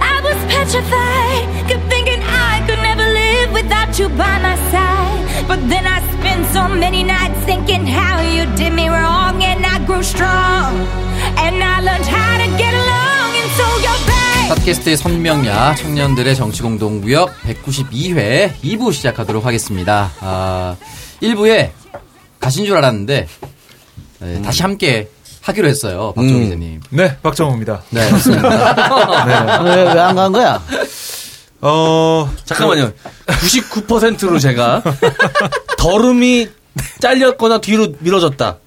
I was petrified. Kept thinking I could never live without you by my side. But then I spent so many nights thinking how you did me wrong, and I grew strong. And I learned how to get along, and so you're back. 팟캐스트의 선명야 청년들의 정치공동구역 192회 2부 시작하도록 하겠습니다. 아, 1부에 가신 줄 알았는데 네, 다시 함께 하기로 했어요. 박정희 기자님. 네, 박정우입니다. 네, 맞습니다. 네. 왜안 간 거야? 어, 잠깐만요. 99%로 제가 더름이 잘렸거나 뒤로 밀어졌다.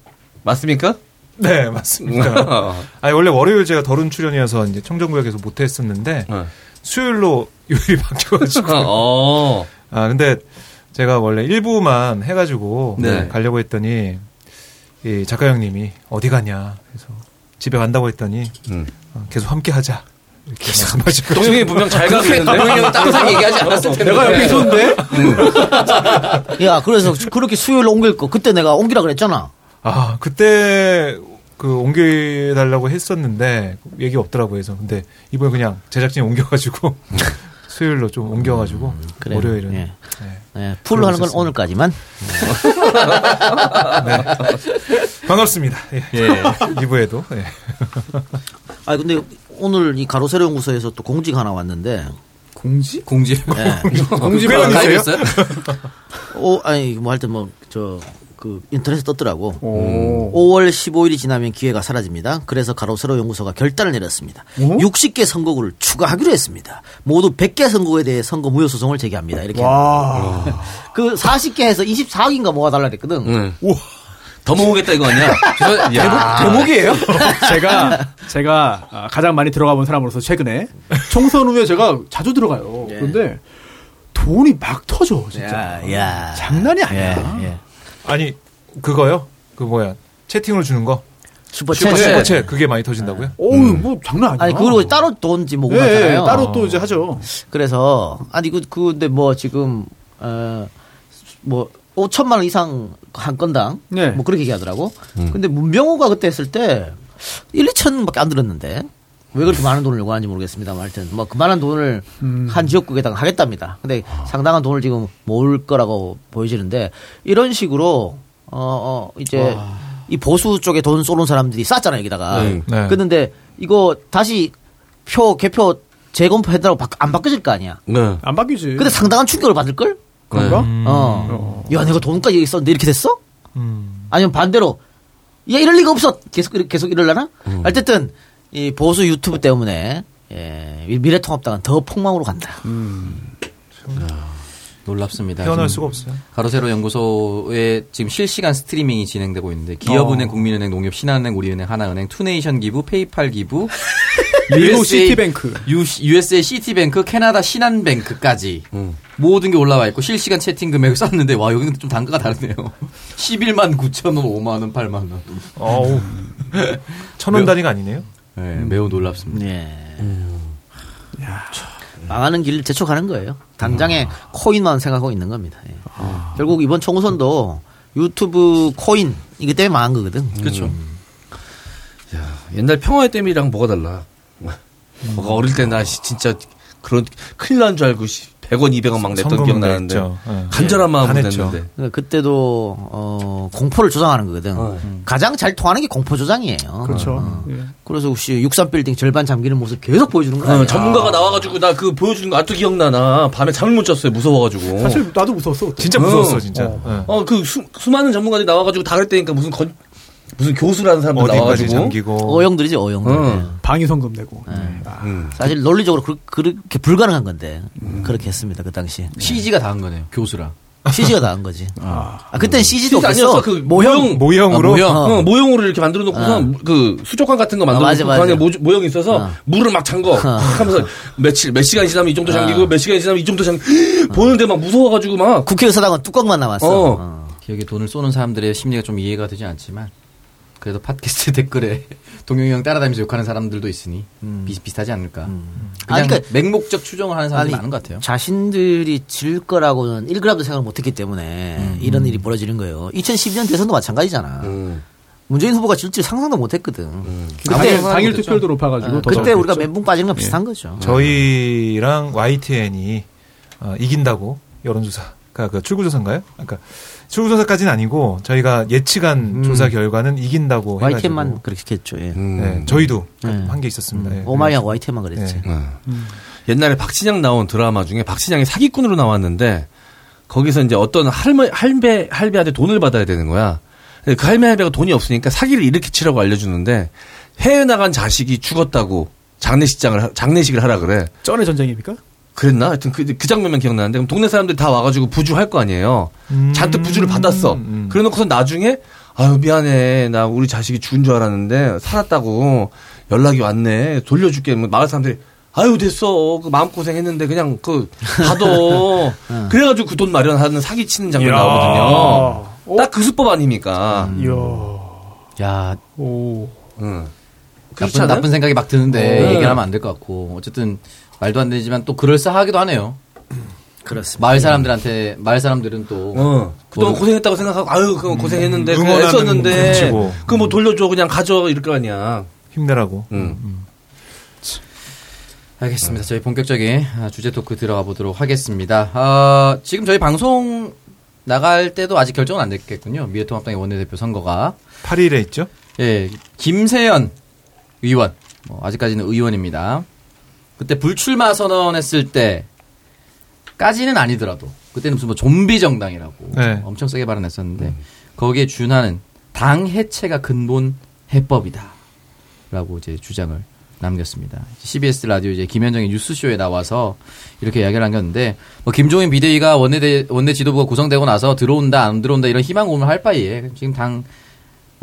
맞습니까? 네, 맞습니다. 아니, 원래 월요일 제가 더른 출연이어서 이제 청정구역에서 못했었는데, 어. 수요일로 요일이 바뀌어가지고. 어. 아, 근데 제가 원래 일부만 해가지고 네. 가려고 했더니, 이 작가 형님이 어디 가냐. 그래서 집에 간다고 했더니, 음. 어, 계속 함께 하자. 이렇게 말씀하시고. 동영이 분명 잘 있는데. 동영이 형 따로 얘기하지 않았을 텐데. 내가 옆에 있었는데? 야, 그래서 그렇게 수요일 옮길 거. 그때 내가 옮기라 그랬잖아. 아, 그때 그 옮겨달라고 했었는데 얘기 없더라고요. 그래서 근데 이번에 그냥 제작진이 옮겨가지고 수요일로 좀 옮겨가지고 그래요. 월요일은 예. 네. 네, 풀로 하는 건. 오늘까지만. 반갑습니다. 예. 예. 2부에도 예. 아 근데 오늘 이 가로세로 연구소에서 또 공지가 하나 왔는데. 공지? 공지. 예. 공지 가입했어요? 오, 아니 뭐 하여튼 뭐저 그 인터넷에 떴더라고. 5월 15일이 지나면 기회가 사라집니다. 그래서 가로세로 연구소가 결단을 내렸습니다. 60개 선거구를 추가하기로 했습니다. 모두 100개 선거구에 대해 선거 무효 소송을 제기합니다. 이렇게. 그 40개에서 24개인가 모아달라 그랬거든. 응. 더 모으겠다 이거 아니야? 대목이에요? 제가 제가 아, 가장 많이 들어가 본 사람으로서 최근에 총선 후에 제가 자주 들어가요. 예. 그런데 돈이 막 터져 진짜. 야, 야. 장난이 아니야. 예, 예. 아니 그거요? 그 뭐야 채팅으로 주는 거 슈퍼챗. 슈퍼 슈퍼챗 그게 많이 터진다고요? 어우 뭐 장난 아니야. 아니 그리고 따로 돈지 뭐고 예, 예, 하잖아요. 따로 또 이제 하죠. 그래서 아니 그 근데 뭐 지금 어뭐 5천만 원 이상 한 건당 네. 뭐 그렇게 얘기하더라고. 근데 문병호가 그때 했을 때 1, 2천밖에 안 들었는데 왜 그렇게 많은 돈을 요구하는지 모르겠습니다만 하여튼 뭐 그만한 돈을 한 지역국에다가 하겠답니다. 근데 상당한 돈을 지금 모을 거라고 보여지는데 이런 식으로 어, 어 이제 이 보수 쪽에 돈 쏘는 사람들이 쌌잖아요 여기다가. 네. 네. 그런데 이거 다시 표 개표 재검표해달라고 바- 안 바뀌어질 거 아니야. 네. 안 바뀌지. 근데 상당한 충격을 받을 걸? 그런가? 어. 야, 내가 돈까지 여기 있었는데 이렇게 됐어? 음. 아니면 반대로 야 이럴 리가 없어. 계속 계속 이럴라나? 어쨌든 이 보수 유튜브 때문에 예, 이 미래통합당은 더 폭망으로 간다. 놀랍습니다. 태어날 지금 수가 없어요. 가로세로 연구소에 지금 실시간 스트리밍이 진행되고 있는데 기업은행, 국민은행, 농협, 신한은행, 우리은행, 하나은행, 투네이션 기부, 페이팔 기부, 미국 시티뱅크. 유- USA 시티뱅크, 캐나다 신한뱅크까지 모든 게 올라와 있고 실시간 채팅 금액을 썼는데 와 여기는 좀 단가가 다르네요. 11만 9천 원, 5만 원, 8만 원. 어우. 천원 단위가 아니네요. 네, 매우 놀랍습니다. 예. 망하는 길을 재촉하는 거예요. 당장에 코인만 생각하고 있는 겁니다. 예. 결국 이번 총선도 유튜브 코인 이게 때문에 망한 거거든. 그렇죠. 옛날 평화의 댐이랑 뭐가 달라? 뭐가 어릴 때 나 진짜 그런 큰일 난 줄 알고 씨, 100원, 200원 막 냈던 성금 기억 나는데 냈죠. 예. 간절한 마음으로 다 냈죠. 냈는데. 그러니까 그때도 어, 공포를 조장하는 거거든. 어. 가장 잘 통하는 게 공포 조장이에요. 그렇죠. 어. 예. 그래서 혹시 63 빌딩 절반 잠기는 모습 계속 보여주는 거 어, 아니야? 전문가가 나와가지고 나 그 보여주는 거 아직도 기억나 나 밤에 잠을 못 잤어요 무서워가지고 사실 나도 무서웠어. 진짜 무서웠어 어. 진짜. 예. 어그 수 많은 전문가들이 나와가지고 다 그랬다니까 무슨 건 무슨 교수라는 사람들 어디까지 나와가지고 잠기고. 어영들이지 어영들. 어. 방위 성금 내고. 아. 음. 사실 논리적으로 그, 그렇게 불가능한 건데 그렇게 했습니다 그 당시. CG가 다 한 거네요. 교수랑. CG가 다 한 거지. 아, 그땐 CG도 없었어. 아니었어 그 모형 모형으로 아, 모형? 어. 어, 모형으로 이렇게 만들어 놓고서 그 수족관 같은 거 만들어 어, 놓고 그 안에. 모, 모형이 있어서 어. 물을 막 잠궈 하면서 며칠 몇 시간 지나면 이 정도 잠기고 몇 시간 지나면 이 정도 잠 보는데 막 무서워 가지고 막 국회의사당은 뚜껑만 남았어. 어. 어. 기억에 돈을 쏘는 사람들의 심리가 좀 이해가 되지 않지만 그래도 팟캐스트 댓글에 동영이 형 따라다니면서 욕하는 사람들도 있으니 비슷비슷하지 않을까. 그냥 아니, 그러니까- 맹목적 추정을 하는 사람들이 아니, 많은 것 같아요. 자신들이 질 거라고는 1g도 생각을 못했기 때문에 음. 이런 일이 벌어지는 거예요. 2012년 대선도 마찬가지잖아. 음. 문재인 후보가 질지 상상도 못했거든. 당일, 그때 당일 투표율도 높아가지고 어, 더 그때 잘 우리가. 멘붕 빠지는 건 비슷한 거죠. 저희랑 YTN이 어, 이긴다고 여론조사가 그 출구조사인가요? 그러니까 출구조사까지는 아니고 저희가 예측한 조사 결과는 이긴다고 해가지고 YTN만 그렇게 했죠. 예. 음. 네, 저희도 네. 한게 있었습니다. 예. 오마이하고 YTN만 그랬지. 네. 어. 옛날에 박신양 나온 드라마 중에 박신양이 사기꾼으로 나왔는데 거기서 이제 어떤 할머 할배 할배한테 돈을 받아야 되는 거야. 그 할매 할배가 돈이 없으니까 사기를 이렇게 치라고 알려주는데 해외 나간 자식이 죽었다고 장례식장을 하- 장례식을 하라 그래. 쩐의 전쟁입니까? 그랬나? 하여튼 그, 그 장면만 기억나는데 그럼 동네 사람들이 다 와가지고 부주할 거 아니에요. 음. 잔뜩 부주를 받았어. 음. 그래놓고서 나중에 아유 미안해 나 우리 자식이 죽은 줄 알았는데 살았다고 연락이 왔네 돌려줄게. 뭐 마을 사람들이 아유 됐어 그 마음 고생했는데 그냥 그 받아. 그래가지고 그 돈 마련하는 사기 치는 장면 이야. 나오거든요. 딱 그 수법 아닙니까? 이야. 야 오. 응. 나쁜? 나쁜 생각이 막 드는데 네. 얘기를 하면 안 될 것 같고 어쨌든 말도 안 되지만 또 그럴싸하기도 하네요. 그렇습니다. 마을 사람들한테 마을 사람들은 또 어. 그동안 뭐- 고생했다고 생각하고, 아유, 그거 고생했는데, 그냥 응원하는 애썼는데, 눈치고. 그거 뭐 돌려줘, 그냥 가져, 이럴 거 아니야. 힘내라고. 응. 알겠습니다. 저희 본격적인 아, 주제 토크 들어가 보도록 하겠습니다. 아, 지금 저희 방송 나갈 때도 아직 결정은 안 됐겠군요. 미래통합당의 원내대표 선거가 8일에 있죠? 예, 김세연 의원 뭐 아직까지는 의원입니다. 그때 불출마 선언했을 때까지는 아니더라도 그때는 무슨 뭐 좀비 정당이라고 네. 엄청 세게 발언했었는데 거기에 준하는 당 해체가 근본 해법이다라고 이제 주장을 남겼습니다. CBS 라디오 이제 김현정의 뉴스쇼에 나와서 이렇게 이야기를 남겼는데 뭐 김종인 비대위가 원내대 원내 지도부가 구성되고 나서 들어온다 안 들어온다 이런 희망 고문을 할 바에 지금 당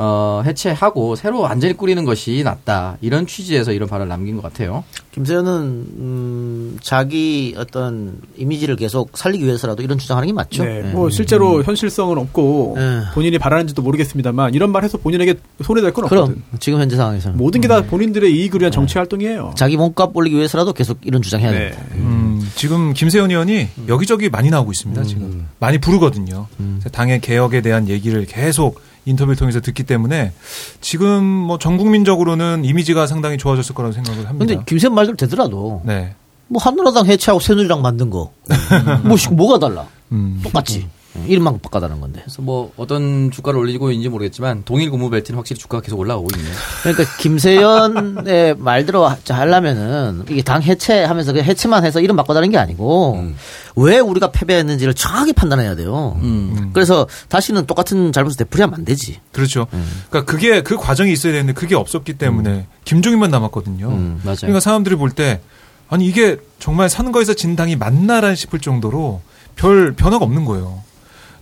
어, 해체하고 새로 완전히 꾸리는 것이 낫다. 이런 취지에서 이런 발언을 남긴 것 같아요. 김세현은 음, 자기 어떤 이미지를 계속 살리기 위해서라도 이런 주장하는 게 맞죠. 네, 예. 뭐 실제로 현실성은 없고 네. 본인이 바라는지도 모르겠습니다만 이런 말 해서 본인에게 손해될 건 없거든. 그럼 지금 현재 상황에서는 모든 게 다 본인들의 이익을 위한 정치 활동이에요. 자기 몸값 올리기 위해서라도 계속 이런 주장해야 네. 됩니다. 음, 지금 김세현 의원이 여기저기 많이 나오고 있습니다. 지금 많이 부르거든요. 당의 개혁에 대한 얘기를 계속 인터뷰를 통해서 듣기 때문에 지금 뭐 전 국민적으로는 이미지가 상당히 좋아졌을 거라고 생각을 합니다. 근데 김세현 말대로 되더라도 네. 뭐 한나라당 해체하고 새누리당 만든 거 뭐, 씨, 뭐가 달라? 음. 똑같지. 이름만 바꿔다는 건데. 그래서 뭐 어떤 주가를 올리고 있는지 모르겠지만 동일 고무 벨트는 확실히 주가가 계속 올라가고 있네요. 그러니까 김세연의 말대로 하- 하려면은 이게 당 해체하면서 그 해체만 해서 이름 바꿔다는 게 아니고 왜 우리가 패배했는지를 정확히 판단해야 돼요. 음. 그래서 다시는 똑같은 잘못을 되풀이하면 안 되지. 그렇죠. 그러니까 그게 그 과정이 있어야 되는데 그게 없었기 때문에 김종인만 남았거든요. 음, 맞아요. 그러니까 사람들이 볼 때 아니 이게 정말 선거에서 진 당이 맞나라 싶을 정도로 별 변화가 없는 거예요.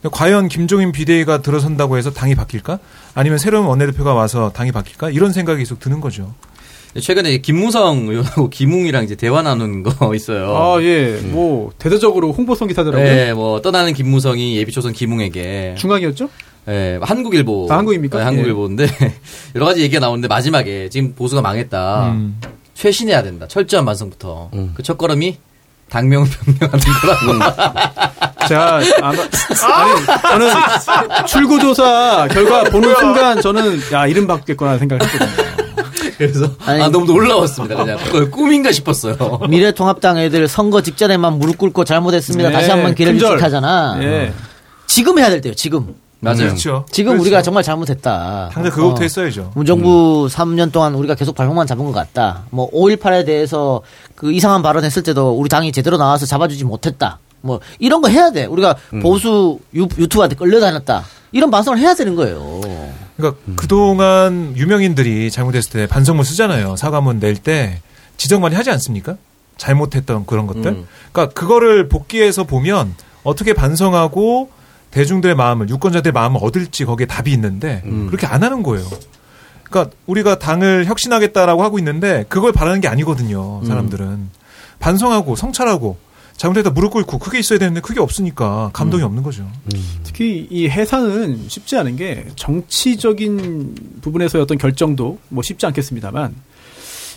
근데 과연 김종인 비대위가 들어선다고 해서 당이 바뀔까? 아니면 새로운 원내대표가 와서 당이 바뀔까? 이런 생각이 계속 드는 거죠. 최근에 이제 김무성 의원하고 김웅이랑 이제 대화 나눈 거 있어요. 아, 예. 뭐, 대대적으로 홍보성 기사더라고요. 네, 뭐 떠나는 김무성이 예비초선 김웅에게 중앙이었죠? 예, 한국일보. 아, 한국입니까? 네, 한국일보인데 여러 가지 얘기가 나오는데 마지막에 지금 보수가 망했다. 음. 쇄신해야 된다. 철저한 반성부터. 음. 그 첫걸음이 당명을 변명하는 거라고. 제가 아마 아니 저는 출구조사 결과 보는 순간 저는 야 이름 바뀌겠구나 생각했거든요. 그래서 아니. 아 너무 놀라웠습니다. 그냥 그걸 꿈인가 싶었어요. 미래통합당 애들 선거 직전에만 무릎 꿇고 잘못했습니다. 네, 다시 한번 기회를. 주식하잖아. 예. 지금 해야 될 때요. 지금. 맞아요. 그렇죠. 지금 그렇죠. 우리가 정말 잘못했다. 당장 그거부터 어. 했어야죠. 문정부 3년 동안 우리가 계속 발목만 잡은 것 같다. 뭐 5.18에 대해서 그 이상한 발언했을 때도 우리 당이 제대로 나와서 잡아주지 못했다. 뭐 이런 거 해야 돼. 우리가 보수 유, 유튜브한테 끌려다녔다. 이런 반성을 해야 되는 거예요. 그러니까 그동안 유명인들이 잘못했을 때 반성문 쓰잖아요. 사과문 낼 때 지적 많이 하지 않습니까? 잘못했던 그런 것들. 음. 그러니까 그거를 복귀해서 보면 어떻게 반성하고 대중들의 마음을 유권자들의 마음을 얻을지 거기에 답이 있는데 그렇게 안 하는 거예요. 그러니까 우리가 당을 혁신하겠다라고 하고 있는데 그걸 바라는 게 아니거든요. 사람들은 반성하고 성찰하고 잘못했다 무릎 꿇고 그게 있어야 되는데 그게 없으니까 감동이 없는 거죠. 특히 이 해산은 쉽지 않은 게 정치적인 부분에서의 어떤 결정도 뭐 쉽지 않겠습니다만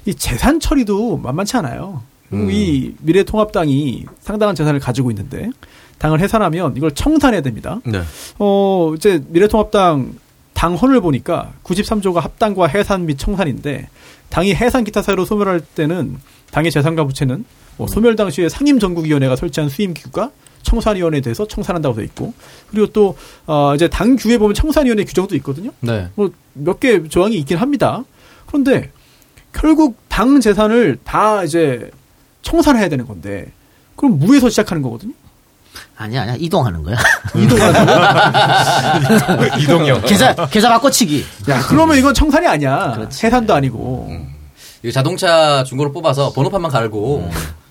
이 재산 처리도 만만치 않아요. 음. 이 미래통합당이 상당한 재산을 가지고 있는데 당을 해산하면 이걸 청산해야 됩니다. 네. 어, 이제 미래통합당 당헌을 보니까 93조가 합당과 해산 및 청산인데 당이 해산 기타 사유로 소멸할 때는 당의 재산과 부채는 뭐 소멸 당시에 상임전국위원회가 설치한 수임기구가 청산위원회에 대해서 청산한다고 돼 있고 그리고 또 어, 이제 당 규에 보면 청산위원회 규정도 있거든요. 네. 뭐몇 개 조항이 있긴 합니다. 그런데 결국 당 재산을 다 이제 청산해야 되는 건데 그럼 무에서 시작하는 거거든요. 아니야, 아니야. 이동하는 거야. 이동형. 계좌, 계좌 바꿔치기. 야, 그러면 이건 청산이 아니야. 그렇지. 해산도 아니고. 이거 자동차 중고로 뽑아서 번호판만 갈고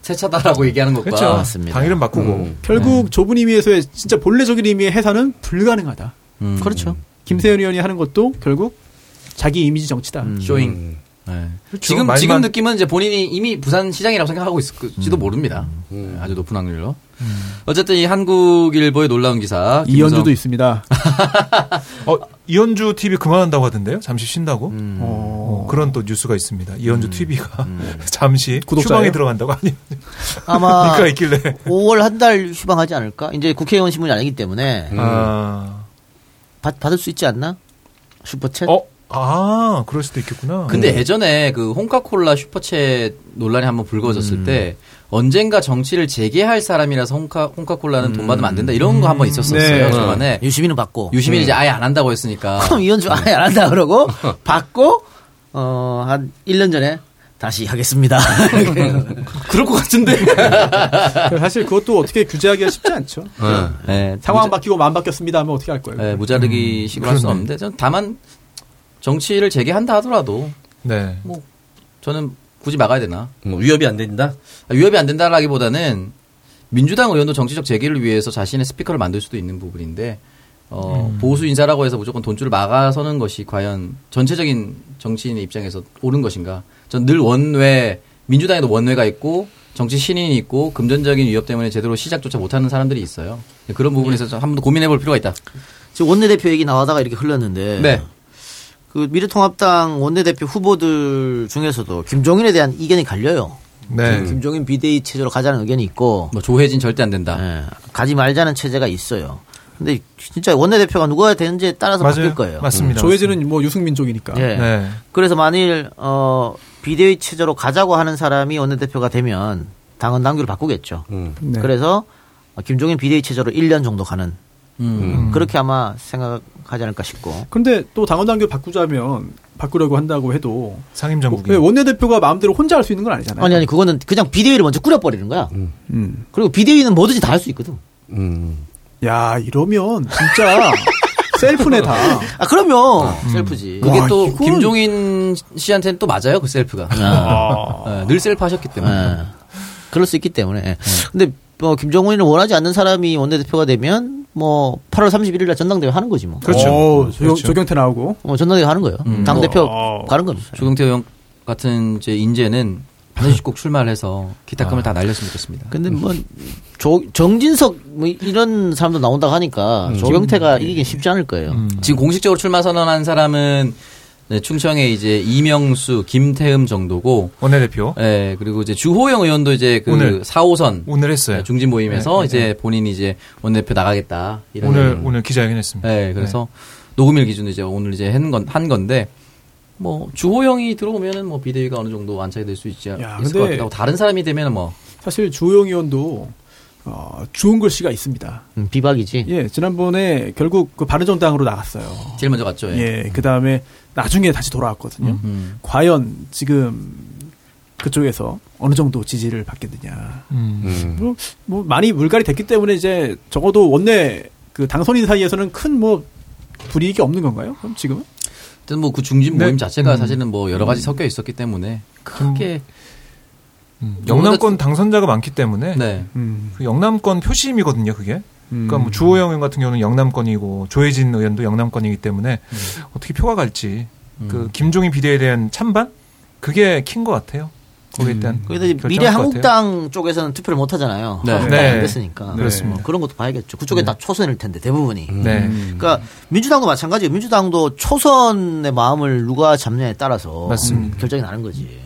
새 차다라고 얘기하는 것과 그렇죠. 맞습니다. 당 이름 바꾸고. 음. 결국 좁은 의미에서의 진짜 본래적인 의미의 해산은 불가능하다. 음, 그렇죠. 김세연 의원이 하는 것도 결국 자기 이미지 정치다. showing. 음. 네. 그렇죠. 지금 말만- 지금 느낌은 이제 본인이 이미 부산 시장이라고 생각하고 있을지도 모릅니다. 음. 네, 아주 높은 확률로. 어쨌든 이 한국일보의 놀라운 기사. 이현주도 김우성- 있습니다. 어, 이현주 TV 그만한다고 하던데요? 잠시 쉰다고? 어, 어, 그런 또 뉴스가 있습니다. 이현주 TV가 잠시 구독자예요? 휴방에 들어간다고 아니 아마 그러니까 있길래 5월 한 달 휴방하지 않을까? 이제 국회의원 신분이 아니기 때문에 아, 받, 받을 수 있지 않나? 슈퍼챗? 어, 아, 그럴 수도 있겠구나. 근데 예전에 그 홍카콜라 슈퍼챗 논란이 한번 불거졌을 때 언젠가 정치를 재개할 사람이라서 홍카 홍카콜라는 돈 받으면 안 된다 이런 거 한번 있었었어요 네. 중간에 유시민은 받고. 유시민이 이제 아예 안 한다고 했으니까 그럼 이현주 아예 안 한다 그러고 받고 어, 한 1년 전에 다시 하겠습니다. 그럴 것 같은데 사실 그것도 어떻게 규제하기가 쉽지 않죠. 네, 상황 무자, 바뀌고 마음 바뀌었습니다 하면 어떻게 할 거예요? 네, 무자르기 식으로 할 수는 없는데 저는 다만 정치를 재개한다 하더라도 네. 저는 굳이 막아야 되나 뭐 위협이 안 된다. 아, 위협이 안 된다라기보다는 민주당 의원도 정치적 재개를 위해서 자신의 스피커를 만들 수도 있는 부분인데 어, 보수 인사라고 해서 무조건 돈줄을 막아서는 것이 과연 전체적인 정치인의 입장에서 옳은 것인가? 전 늘 원외 민주당에도 원외가 있고 정치 신인이 있고 금전적인 위협 때문에 제대로 시작조차 못하는 사람들이 있어요. 그런 부분에서 좀 한번 더 고민해볼 필요가 있다. 지금 원내대표 얘기 나와다가 이렇게 흘렀는데 네. 그 미래통합당 원내대표 후보들 중에서도 김종인에 대한 이견이 갈려요. 네. 김종인 비대위 체제로 가자는 의견이 있고 뭐 조혜진 절대 안 된다. 예, 가지 말자는 체제가 있어요. 근데 진짜 원내대표가 누가 되는지에 따라서 바뀔 맞아요. 거예요. 맞습니다. 조혜진은 뭐 유승민 쪽이니까. 예. 네. 그래서 만일 어 비대위 체제로 가자고 하는 사람이 원내대표가 되면 당헌 당규를 바꾸겠죠. 음. 네. 그래서 김종인 비대위 체제로 1년 정도 가는 음. 그렇게 아마 생각하지 않을까 싶고. 근데 또 당원 당규 바꾸자면 바꾸려고 한다고 해도 상임 정국이. 왜 원내 대표가 마음대로 혼자 할 수 있는 건 아니잖아요. 아니 아니 그거는 그냥 비대위를 먼저 꾸려버리는 거야. 음. 그리고 비대위는 뭐든지 다 할 수 있거든. 음. 야 이러면 진짜 셀프네 다. 아 그러면 셀프지. 그게 와, 또 이건- 김종인 씨한테는 또 맞아요 그 셀프가. 아. 네, 늘 셀프 하셨기 때문에. 예. 그럴 수 있기 때문에. 근데 뭐 김정은이를 원하지 않는 사람이 원내대표가 되면 뭐 8월 31일 날 전당대회 하는 거지 뭐. 그렇죠. 어, 조경, 그렇죠. 조경태 나오고. 어, 전당대회 하는 거예요. 당 대표 어. 가는 겁니다. 조경태 의원 같은 이제 인재는 반드시 꼭 출마를 해서 기타금을 다 날렸으면 좋겠습니다. 근데 뭐 조, 정진석 뭐 이런 사람도 나온다고 하니까 조경태가 이기긴 쉽지 않을 거예요. 지금 공식적으로 출마 선언한 사람은 네, 충청의 이제 이명수, 김태흠 정도고, 원내대표. 예, 그리고 이제 주호영 의원도 이제 그 오늘. 4호선 오늘 했어요. 중진 모임에서 네, 이제 본인이 이제 원내대표 나가겠다. 이런 오늘 얘기. 오늘 기자회견 했습니다. 네, 그래서 녹음일 기준으로 이제 오늘 이제 한, 건, 한 건데, 뭐, 주호영이 들어오면은 뭐 비대위가 어느 정도 완착이 될 수 있지, 야, 있을 것 근데- 같기도 하고, 다른 사람이 되면은 뭐, 사실 주호영 의원도 어, 좋은 글씨가 있습니다. 음, 비박이지. 예, 지난번에 결국 그 바른정당으로 나갔어요. 제일 먼저 갔죠. 예. 예, 그 다음에 나중에 다시 돌아왔거든요. 음. 과연 지금 그쪽에서 어느 정도 지지를 받겠느냐. 음. 음. 뭐, 뭐 많이 물갈이 됐기 때문에 이제 적어도 원내 그 당선인 사이에서는 큰 뭐 불이익이 없는 건가요? 그럼 지금은? 하여튼 뭐그 중진 네. 모임 자체가 음. 사실은 뭐 여러 가지 섞여 있었기 때문에 크게 음. 영남권 당선자가 많기 때문에 네. 음. 그 영남권 표심이거든요, 그게. 그러니까 음. 뭐 주호영 의원 같은 경우는 영남권이고 조혜진 의원도 영남권이기 때문에 어떻게 표가 갈지 그 김종인 비대에 대한 찬반 그게 킨 것 같아요. 거기에 대한 거기다 이제 미래. 한국당 쪽에서는 투표를 못 하잖아요. 네. 한국당이 네. 안 됐으니까. 그렇습니다. 뭐 그런 것도 봐야겠죠. 그쪽에 다 초선일 텐데 대부분이. 네. 그러니까 민주당도 마찬가지예요. 민주당도 초선의 마음을 누가 잡느냐에 따라서 맞습니다. 결정이 나는 거지.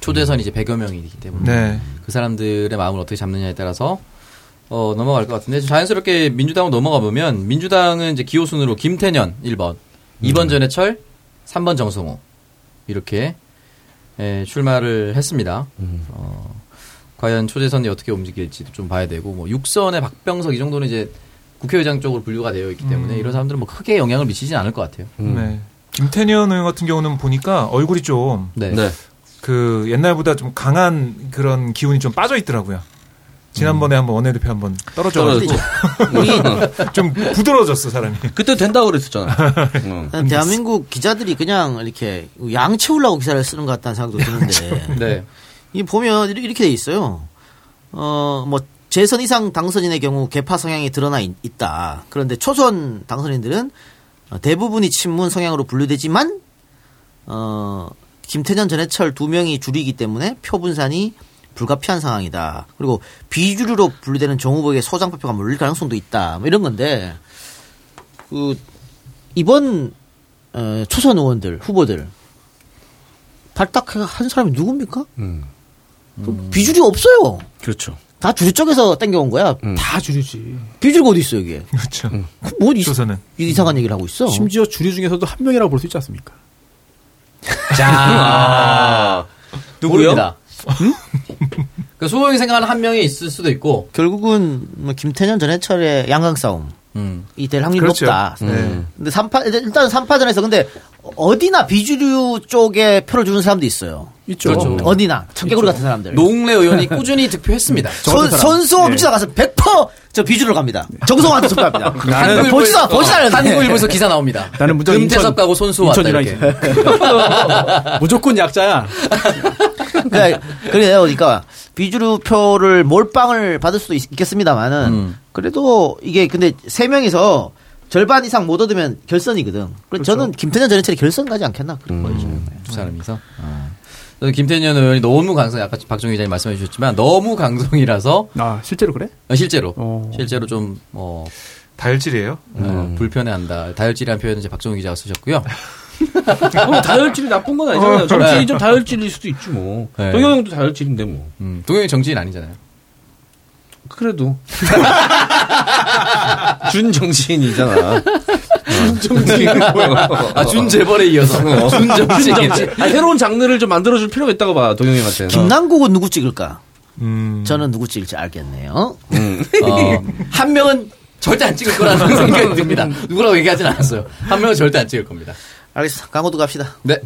초대선이 이제 100여 명이기 때문에 네. 그 사람들의 마음을 어떻게 잡느냐에 따라서 어, 넘어갈 것 같은데 자연스럽게 민주당으로 넘어가 보면 민주당은 이제 기호 순으로 김태년 1번, 2번 전해철, 3번 정성호 이렇게 예, 출마를 했습니다. 어, 과연 초재선이 어떻게 움직일지도 좀 봐야 되고 뭐 6선의 박병석 이 정도는 이제 국회의장 쪽으로 분류가 되어 있기 때문에 이런 사람들은 뭐 크게 영향을 미치진 않을 것 같아요. 네. 김태년 의원 같은 경우는 보니까 얼굴이 좀 네. 네. 그 옛날보다 좀 강한 그런 기운이 좀 빠져 있더라고요. 지난번에 한번 원내대표 한번 떨어져가지고 좀 부드러워졌어 사람이. 그때 된다고 그랬었잖아. 응. 난 대한민국 기자들이 그냥 이렇게 양 채우려고 기사를 쓰는 것 같다는 생각도 드는데 네. 이 보면 이렇게- 돼 있어요. 어, 뭐, 재선 이상 당선인의 경우 개파 성향이 드러나 있, 다 그런데 초선 당선인들은 어, 대부분이 친문 성향으로 분류되지만, 어, 김태년, 전해철 두 명이 줄이기 때문에 표 분산이 불가피한 상황이다. 그리고 비주류로 분류되는 정 후보에게 소장파표가 몰릴 가능성도 있다. 뭐 이런 건데, 그, 이번, 어, 초선 의원들, 후보들, 발탁한 사람이 누굽니까? 음. 비주류 없어요. 그렇죠. 다 주류 쪽에서 땡겨온 거야. 다 주류지. 비주류가 어디 있어 이게? 그렇죠. 뭐 이, 조선은. 이 이상한 얘기를 하고 있어. 심지어 주류 중에서도 한 명이라고 볼 수 있지 않습니까? 자, 누구요? 모릅니다. 그 소호영이 생각하는 한 명이 있을 수도 있고, 결국은 뭐 김태년 전해철의 양강 싸움 음. 이될 확률이 그렇죠. 높다. 네. 근데 삼파 일단 삼파전에서 근데 어디나 비주류 쪽에 표를 주는 사람도 있어요. 있죠. 그렇죠. 어디나 청개구리 같은 사람들. 노웅래 의원이 꾸준히 득표했습니다. 저 선. 선수 예. 비주가 가서 100%저 비주로 갑니다. 정성한테 투표합니다. 한국일보에서- 보지도 보지도 않았는데. 한국일보에서 기사 나옵니다. 나는 무조건 금태섭 가고 손수 왔다 이렇게. 무조건 약자야. 그러니까 그래요. 그러니까 비주류 표를 몰빵을 받을 수도 있, 겠습니다만은 음. 그래도 이게 근데 세 명이서 절반 이상 못 얻으면 결선이거든. 그래서 저는 김태년 전해철이 결선 가지 않겠나 그런 거예요. 저는. 두 사람이서. 어. 김태년 의원이 너무 강성, 아까 박정희 기자님 말씀해 주셨지만 너무 강성이라서 아 실제로 그래? 어, 실제로 어. 실제로 좀 어, 다혈질이에요. 어, 불편해한다. 다혈질이라는 표현은 이제 박정희 기자가 쓰셨고요. 어, 다혈질이 나쁜 건 아니잖아요. 정치인이 좀 다혈질일 수도 있지 뭐. 네. 동영형도 다혈질인데 뭐. 음, 동영이 정치인 아니잖아요. 그래도. 준 정치인이잖아. 준 정치인은 뭐야? 아, 준 재벌에 이어서 준 정치인. 아, 새로운 장르를 좀 만들어줄 필요가 있다고 봐, 동영형한테는. 김남국은 누구 찍을까? 음. 저는 누구 찍을지 알겠네요. 어, 한 명은 절대 안 찍을 거라는 생각이 듭니다. 누구라고 얘기하진 않았어요. 한 명은 절대 안 찍을 겁니다. 알겠어. 광고도 갑시다. 네.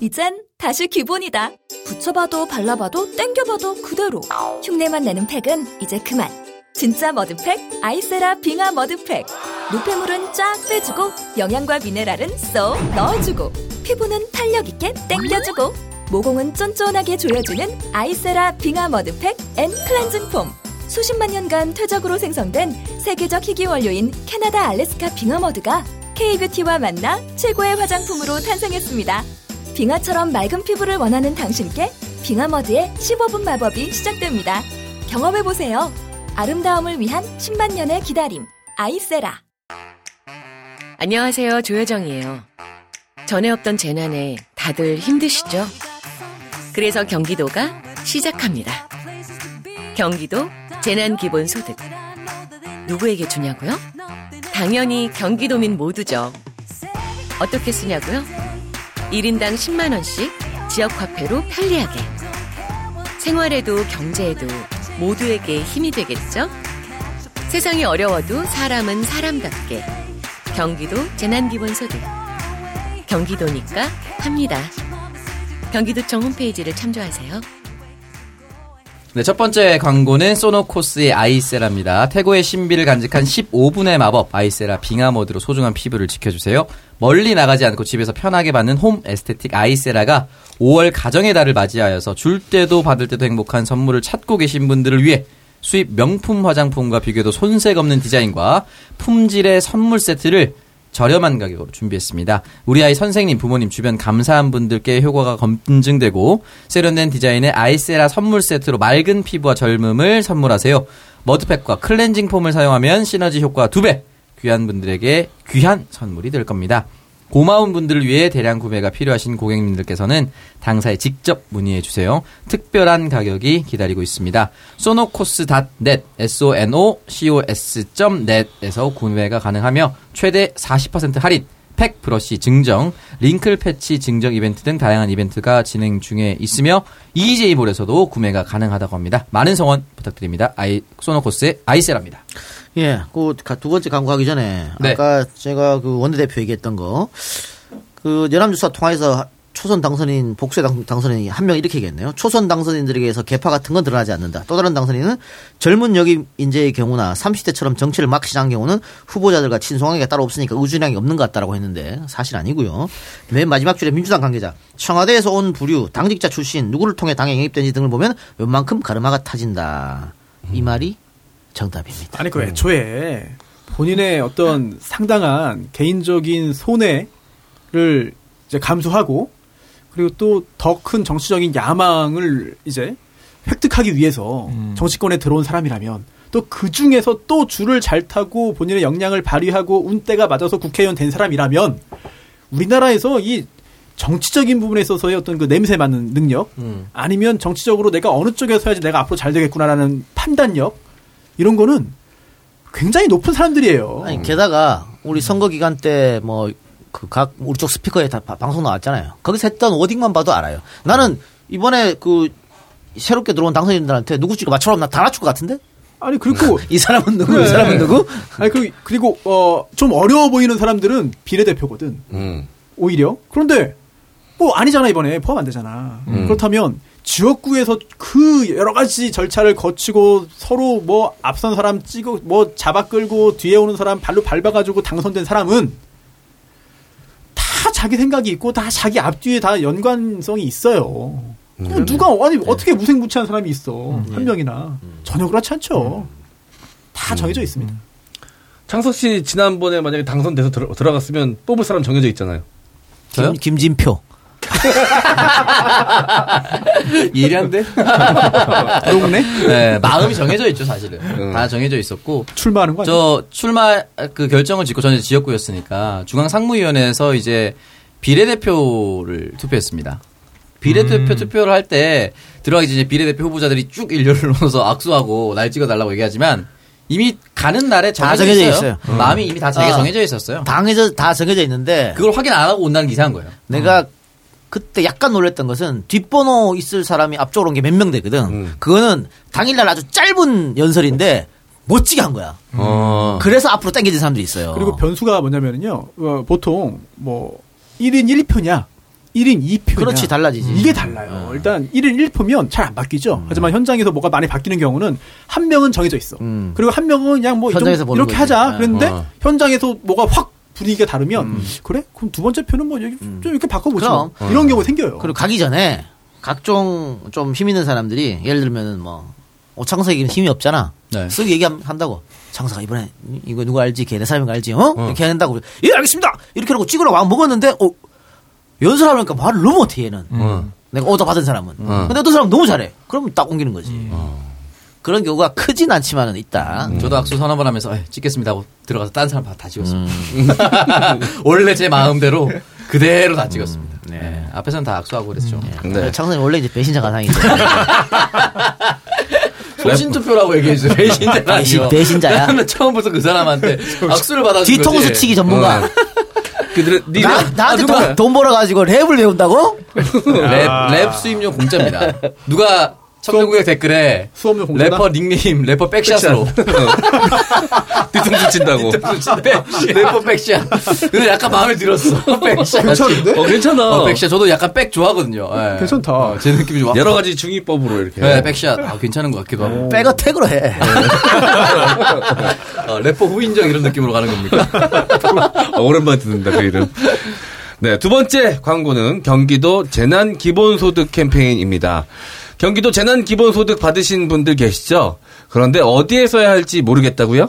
이젠 다시 기본이다. 붙여봐도 발라봐도 땡겨봐도 그대로. 흉내만 내는 팩은 이제 그만. 진짜 머드팩 아이세라 빙하 머드팩. 노폐물은 쫙 빼주고 영양과 미네랄은 쏙 넣어주고 피부는 탄력 있게 땡겨주고 모공은 쫀쫀하게 조여주는 아이세라 빙하 머드팩 and 클렌징 폼. 수십만 년간 퇴적으로 생성된 세계적 희귀 원료인 캐나다 알래스카 빙하 머드가 K뷰티와 만나 최고의 화장품으로 탄생했습니다. 빙하처럼 맑은 피부를 원하는 당신께 빙하머드의 15분 마법이 시작됩니다. 경험해보세요. 아름다움을 위한 10만 년의 기다림. 아이세라. 안녕하세요. 조여정이에요. 전에 없던 재난에 다들 힘드시죠? 그래서 경기도가 시작합니다. 경기도 재난기본소득. 누구에게 주냐고요? 당연히 경기도민 모두죠. 어떻게 쓰냐고요? 1인당 10만원씩 지역화폐로 편리하게. 생활에도 경제에도 모두에게 힘이 되겠죠? 세상이 어려워도 사람은 사람답게. 경기도 재난기본소득. 경기도니까 합니다. 경기도청 홈페이지를 참조하세요. 네, 첫 번째 광고는 소노코스의 아이세라입니다. 태고의 신비를 간직한 15분의 마법 아이세라 빙하 모드로 소중한 피부를 지켜주세요. 멀리 나가지 않고 집에서 편하게 받는 홈 에스테틱 아이세라가 5월 가정의 달을 맞이하여서 줄 때도 받을 때도 행복한 선물을 찾고 계신 분들을 위해 수입 명품 화장품과 비교도 손색 없는 디자인과 품질의 선물 세트를 저렴한 가격으로 준비했습니다. 우리 아이 선생님, 부모님, 주변 감사한 분들께 효과가 검증되고 세련된 디자인의 아이세라 선물 세트로 맑은 피부와 젊음을 선물하세요. 머드팩과 클렌징 폼을 사용하면 시너지 효과 2배! 귀한 분들에게 귀한 선물이 될 겁니다. 고마운 분들을 위해 대량 구매가 필요하신 고객님들께서는 당사에 직접 문의해 주세요. 특별한 가격이 기다리고 있습니다. sonoco스.net, s-o-n-o-c-o-s.net에서 구매가 가능하며 최대 40% 할인, 팩 브러쉬 증정, 링클 패치 증정 이벤트 등 다양한 이벤트가 진행 중에 있으며 EJ몰에서도 구매가 가능하다고 합니다. 많은 성원 부탁드립니다. 아이 소노코스의 아이세라입니다. 예, 그 두 번째 광고 하기 전에 네. 아까 제가 그 원내대표 얘기했던 거, 그 연합뉴스와 통화해서 초선 당선인 복수의 당, 당선인이 한 명 이렇게 얘기했네요. 초선 당선인들에게서 개파 같은 건 드러나지 않는다. 또 다른 당선인은 젊은 역임 인재의 경우나 30대처럼 정치를 막 시작한 경우는 후보자들과 친송하기가 따로 없으니까 의존량이 없는 것 같다라고 했는데 사실 아니고요. 맨 마지막 줄에 민주당 관계자 청와대에서 온 부류 당직자 출신 누구를 통해 당에 영입된지 등을 보면 웬만큼 가르마가 타진다. 이 말이 정답입니다. 아니 그 애초에 본인의 어떤 상당한 개인적인 손해를 이제 감수하고 그리고 또 더 큰 정치적인 야망을 이제 획득하기 위해서 정치권에 들어온 사람이라면 또 그 중에서 또 줄을 잘 타고 본인의 역량을 발휘하고 운때가 맞아서 국회의원 된 사람이라면 우리나라에서 이 정치적인 부분에 있어서의 어떤 그 냄새 맡는 능력 아니면 정치적으로 내가 어느 쪽에 서야지 내가 앞으로 잘 되겠구나라는 판단력 이런 거는 굉장히 높은 사람들이에요. 아니 게다가 우리 선거 기간 때 뭐 그 각 우리 쪽 스피커에 다 바- 방송 나왔잖아요. 거기서 했던 워딩만 봐도 알아요. 나는 이번에 그 새롭게 들어온 당선인들한테 누구 찍어 맞춰라 나다 맞출 것 같은데? 아니 그리고 이 사람은 누구? 네. 이 사람은 누구? 아니 그 그리고 어 좀 어려워 보이는 사람들은 비례대표거든. 음. 오히려 그런데 뭐 아니잖아 이번에 포함 안 되잖아. 그렇다면 지역구에서 그 여러 가지 절차를 거치고 서로 뭐 앞선 사람 찍어 뭐 잡아 끌고 뒤에 오는 사람 발로 밟아가지고 당선된 사람은 다 자기 생각이 있고 다 자기 앞뒤에 다 연관성이 있어요. 뭐 누가 아니 어떻게 무색무취한 사람이 있어 한 명이나 전혀 그렇지 않죠. 다 정해져 있습니다. 창석 씨 지난번에 만약에 당선돼서 들어, 들어갔으면 뽑을 사람 정해져 있잖아요. 저요? 김, 김진표. 예리한데? 동네 네, 마음이 정해져 있죠, 사실은. 음. 다 정해져 있었고. 출마하는 거 아니야? 저 출마 그 결정을 짓고 저는 지역구였으니까 중앙상무위원회에서 이제 비례대표를 투표했습니다. 비례대표 투표를 할 때 들어가기 전에 비례대표 후보자들이 쭉 일렬을 놓아서 악수하고 날 찍어달라고 얘기하지만 이미 가는 날에 다 정해져, 정해져 있어요. 있어요. 마음이 이미 다 아. 정해져 있었어요. 당에서 다 정해져 있는데 그걸 확인 안 하고 온다는 게 이상한 거예요. 내가 그때 약간 놀랬던 것은 뒷번호 있을 사람이 앞쪽으로 온 게 몇 명 되거든. 음. 그거는 당일날 아주 짧은 연설인데 멋지게 한 거야. 어. 그래서 앞으로 당겨진 사람들이 있어요. 그리고 변수가 뭐냐면요. 어, 보통 뭐 1인 1표냐, 1인 2표냐. 그렇지, 달라지지. 이게 달라요. 일단 1인 1표면 잘 안 바뀌죠. 하지만 현장에서 뭐가 많이 바뀌는 경우는 한 명은 정해져 있어. 음. 그리고 한 명은 그냥 뭐 현장에서 좀 보는 이렇게 거지. 하자. 네. 그랬는데 어. 현장에서 뭐가 확 분위기가 다르면 그래? 그럼 두 번째 표는 뭐 여기 좀 이렇게 바꿔보죠. 그럼. 이런 경우 생겨요. 그리고 가기 전에 각종 좀 힘 있는 사람들이 예를 들면은 뭐 오창석에게는 힘이 없잖아. 네. 쓱 얘기한다고. 창석아 이번에 이거 누구 알지? 걔내 사람인 거 알지? 어? 이렇게 한다고. 예 알겠습니다. 이렇게 하고 찍으러 막 먹었는데 어 연설하니까 말을 너무 못해 얘는. 어. 내가 오더 받은 사람은. 어. 근데 어떤 사람은 너무 잘해. 그러면 딱 옮기는 거지. 그런 경우가 크진 않지만은 있다. 저도 악수 서너 번 하면서 에이, 찍겠습니다 하고 들어가서 딴 사람 다 찍었습니다. 원래 제 마음대로 그대로 다 찍었습니다. 네. 앞에서는 다 악수하고 그랬죠. 네. 창석이 원래 이제 배신자 가상인데. 소신 투표라고 얘기해주세요. 배신자는 배신- 아니요. 배신자야? 나는 처음부터 그 사람한테 악수를 받아준 뒤통수. 치기 전문가. 그들 니 나, 나한테 돈, 돈 벌어가지고 랩을 배운다고? 랩, 랩 수입료 공짜입니다. 누가 청정구역 댓글에 수업료 공짜다? 래퍼 닉네임 래퍼 백샷으로 뒤통수 친다고. 백- 래퍼 백샷. 근데 약간 마음에 들었어. 백샷. 괜찮은데? 어, 괜찮아. 어, 백샷. 저도 약간 back 좋아하거든요. 예. 괜찮다. 어, 제 느낌이 좋아. 여러 가지 중의법으로 이렇게. 네, 백샷. 아, 괜찮은 것 같기도 하고. back attack으로 해. 어, 래퍼 후인정 이런 느낌으로 가는 겁니까? 어, 오랜만에 듣는다, 그 이름. 네, 두 번째 광고는 경기도 재난 기본소득 캠페인입니다. 경기도 재난기본소득 받으신 분들 계시죠? 그런데 어디에서 해야 할지 모르겠다고요?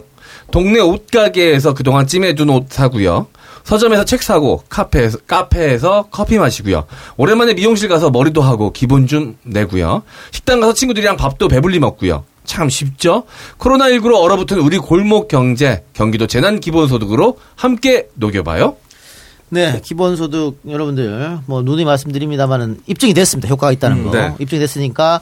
동네 옷가게에서 그동안 찜해둔 옷 사고요. 서점에서 책 사고 카페에서 카페에서 커피 마시고요. 오랜만에 미용실 가서 머리도 하고 기본 좀 내고요. 식당 가서 친구들이랑 밥도 배불리 먹고요. 참 쉽죠? 코로나19로 얼어붙은 우리 골목 경제 경기도 재난 기본소득으로 함께 녹여봐요. 네, 기본소득 여러분들 뭐 누누이 말씀드립니다만은 입증이 됐습니다. 효과가 있다는 거 네. 입증이 됐으니까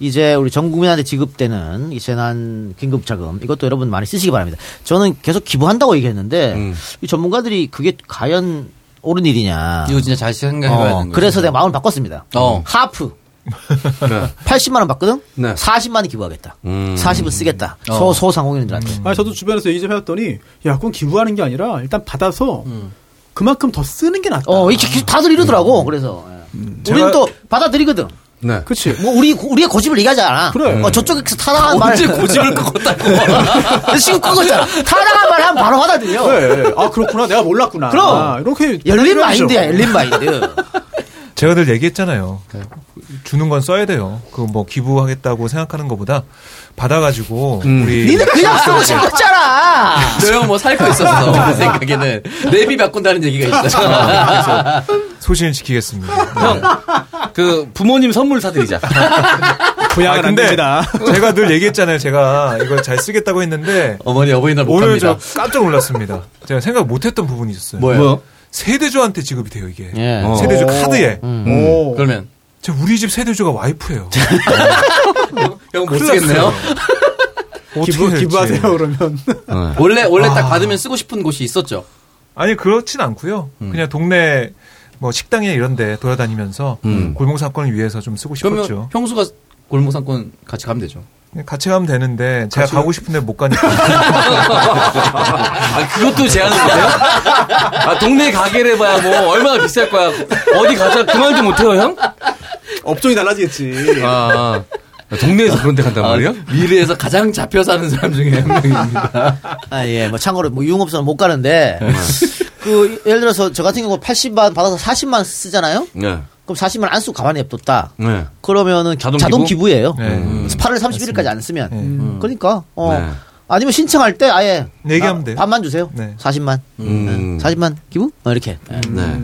이제 우리 전 국민한테 지급되는 이 재난 긴급 자금 이것도 여러분 많이 쓰시기 바랍니다. 저는 계속 기부한다고 얘기했는데 음. 이 전문가들이 그게 과연 옳은 일이냐. 이거 진짜 잘 생각해봐야 어, 되는 거예요. 그래서 내가 마음을 바꿨습니다. 어. 하프 네. 80만 원 받거든. 네. 40만 원 기부하겠다. 음. 40은 쓰겠다. 어. 소 소상공인들한테. 아니 저도 주변에서 얘기 좀 해봤더니 야 그건 기부하는 게 아니라 일단 받아서 그만큼 더 쓰는 게 낫다. 어, 이게 다들 이러더라고. 그래서 예. 우리는 제가- 또 받아들이거든. 네. 그치. 뭐 우리 우리의 고집을 얘기하잖아. 그래. 어, 저쪽에서 타당한 말. 언제 고집을 꺾었다고. 지금 꺾었잖아. 타당한 말 하면 바로 받아들여. 그래. 아 그렇구나. 내가 몰랐구나. 그럼. 아, 이렇게 열린. 마인드야, 열린 마인드. 제가 늘 얘기했잖아요. 주는 건 써야 돼요. 그 뭐 기부하겠다고 생각하는 것보다 받아가지고 우리 니네 그냥 쓰고 싶었잖아. 너형 뭐 살 거 있었어. 내 생각에는. 내비 바꾼다는 얘기가 있어. 소신을 지키겠습니다. 네. 그 부모님 선물 사드리자. 부양은 안 됩니다. 제가 늘 얘기했잖아요. 제가 이걸 잘 쓰겠다고 했는데 어머니 어버이날 못 오늘 갑니다. 저 깜짝 놀랐습니다. 제가 생각 못했던 부분이 있었어요. 뭐예요? 세대주한테 지급이 돼요 이게. 예. 어. 세대주 카드에. 오. 그러면 저 우리 집 세대주가 와이프예요. 형못 큰일 쓰겠네요. 났어요. 어떻게 기부. 기부하세요 그러면. 원래 원래 딱 받으면 쓰고 싶은 곳이 있었죠. 아니 그렇진 않고요. 그냥 동네 뭐 식당이나 이런데 돌아다니면서 음. 골목 사건을 위해서 좀 쓰고 그러면 싶었죠. 형수가 골목 상권 같이 가면 되죠. 그냥 같이 가면 되는데 제가 가고 싶은데 못 가니까 아, 그것도 제안을 못해요? 아, 동네 가게를 해봐야 뭐 얼마나 비쌀 거야. 어디 가자 그만 좀 못해요, 형? 업종이 달라지겠지. 아, 아. 동네에서 그런 데 간단 말이에요? 아, 미래에서 가장 잡혀 사는 사람 중에 한 명입니다. 아, 예. 뭐 참고로 뭐 유흥업소는 못 가는데 그 예를 들어서 저 같은 경우 80만 받아서 40만 쓰잖아요. 네. 그럼 40만 안 쓰고 가만히 냅뒀다. 네. 그러면은 자동 자동, 기부? 기부? 예요 네. 8월 31일까지 안 쓰면. 네. 그러니까 어. 네. 아니면 신청할 때 아예 얘기하면 아, 돼요. 반만 주세요. 네. 40만. 음. 40만 기부? 어, 이렇게. 예. 네.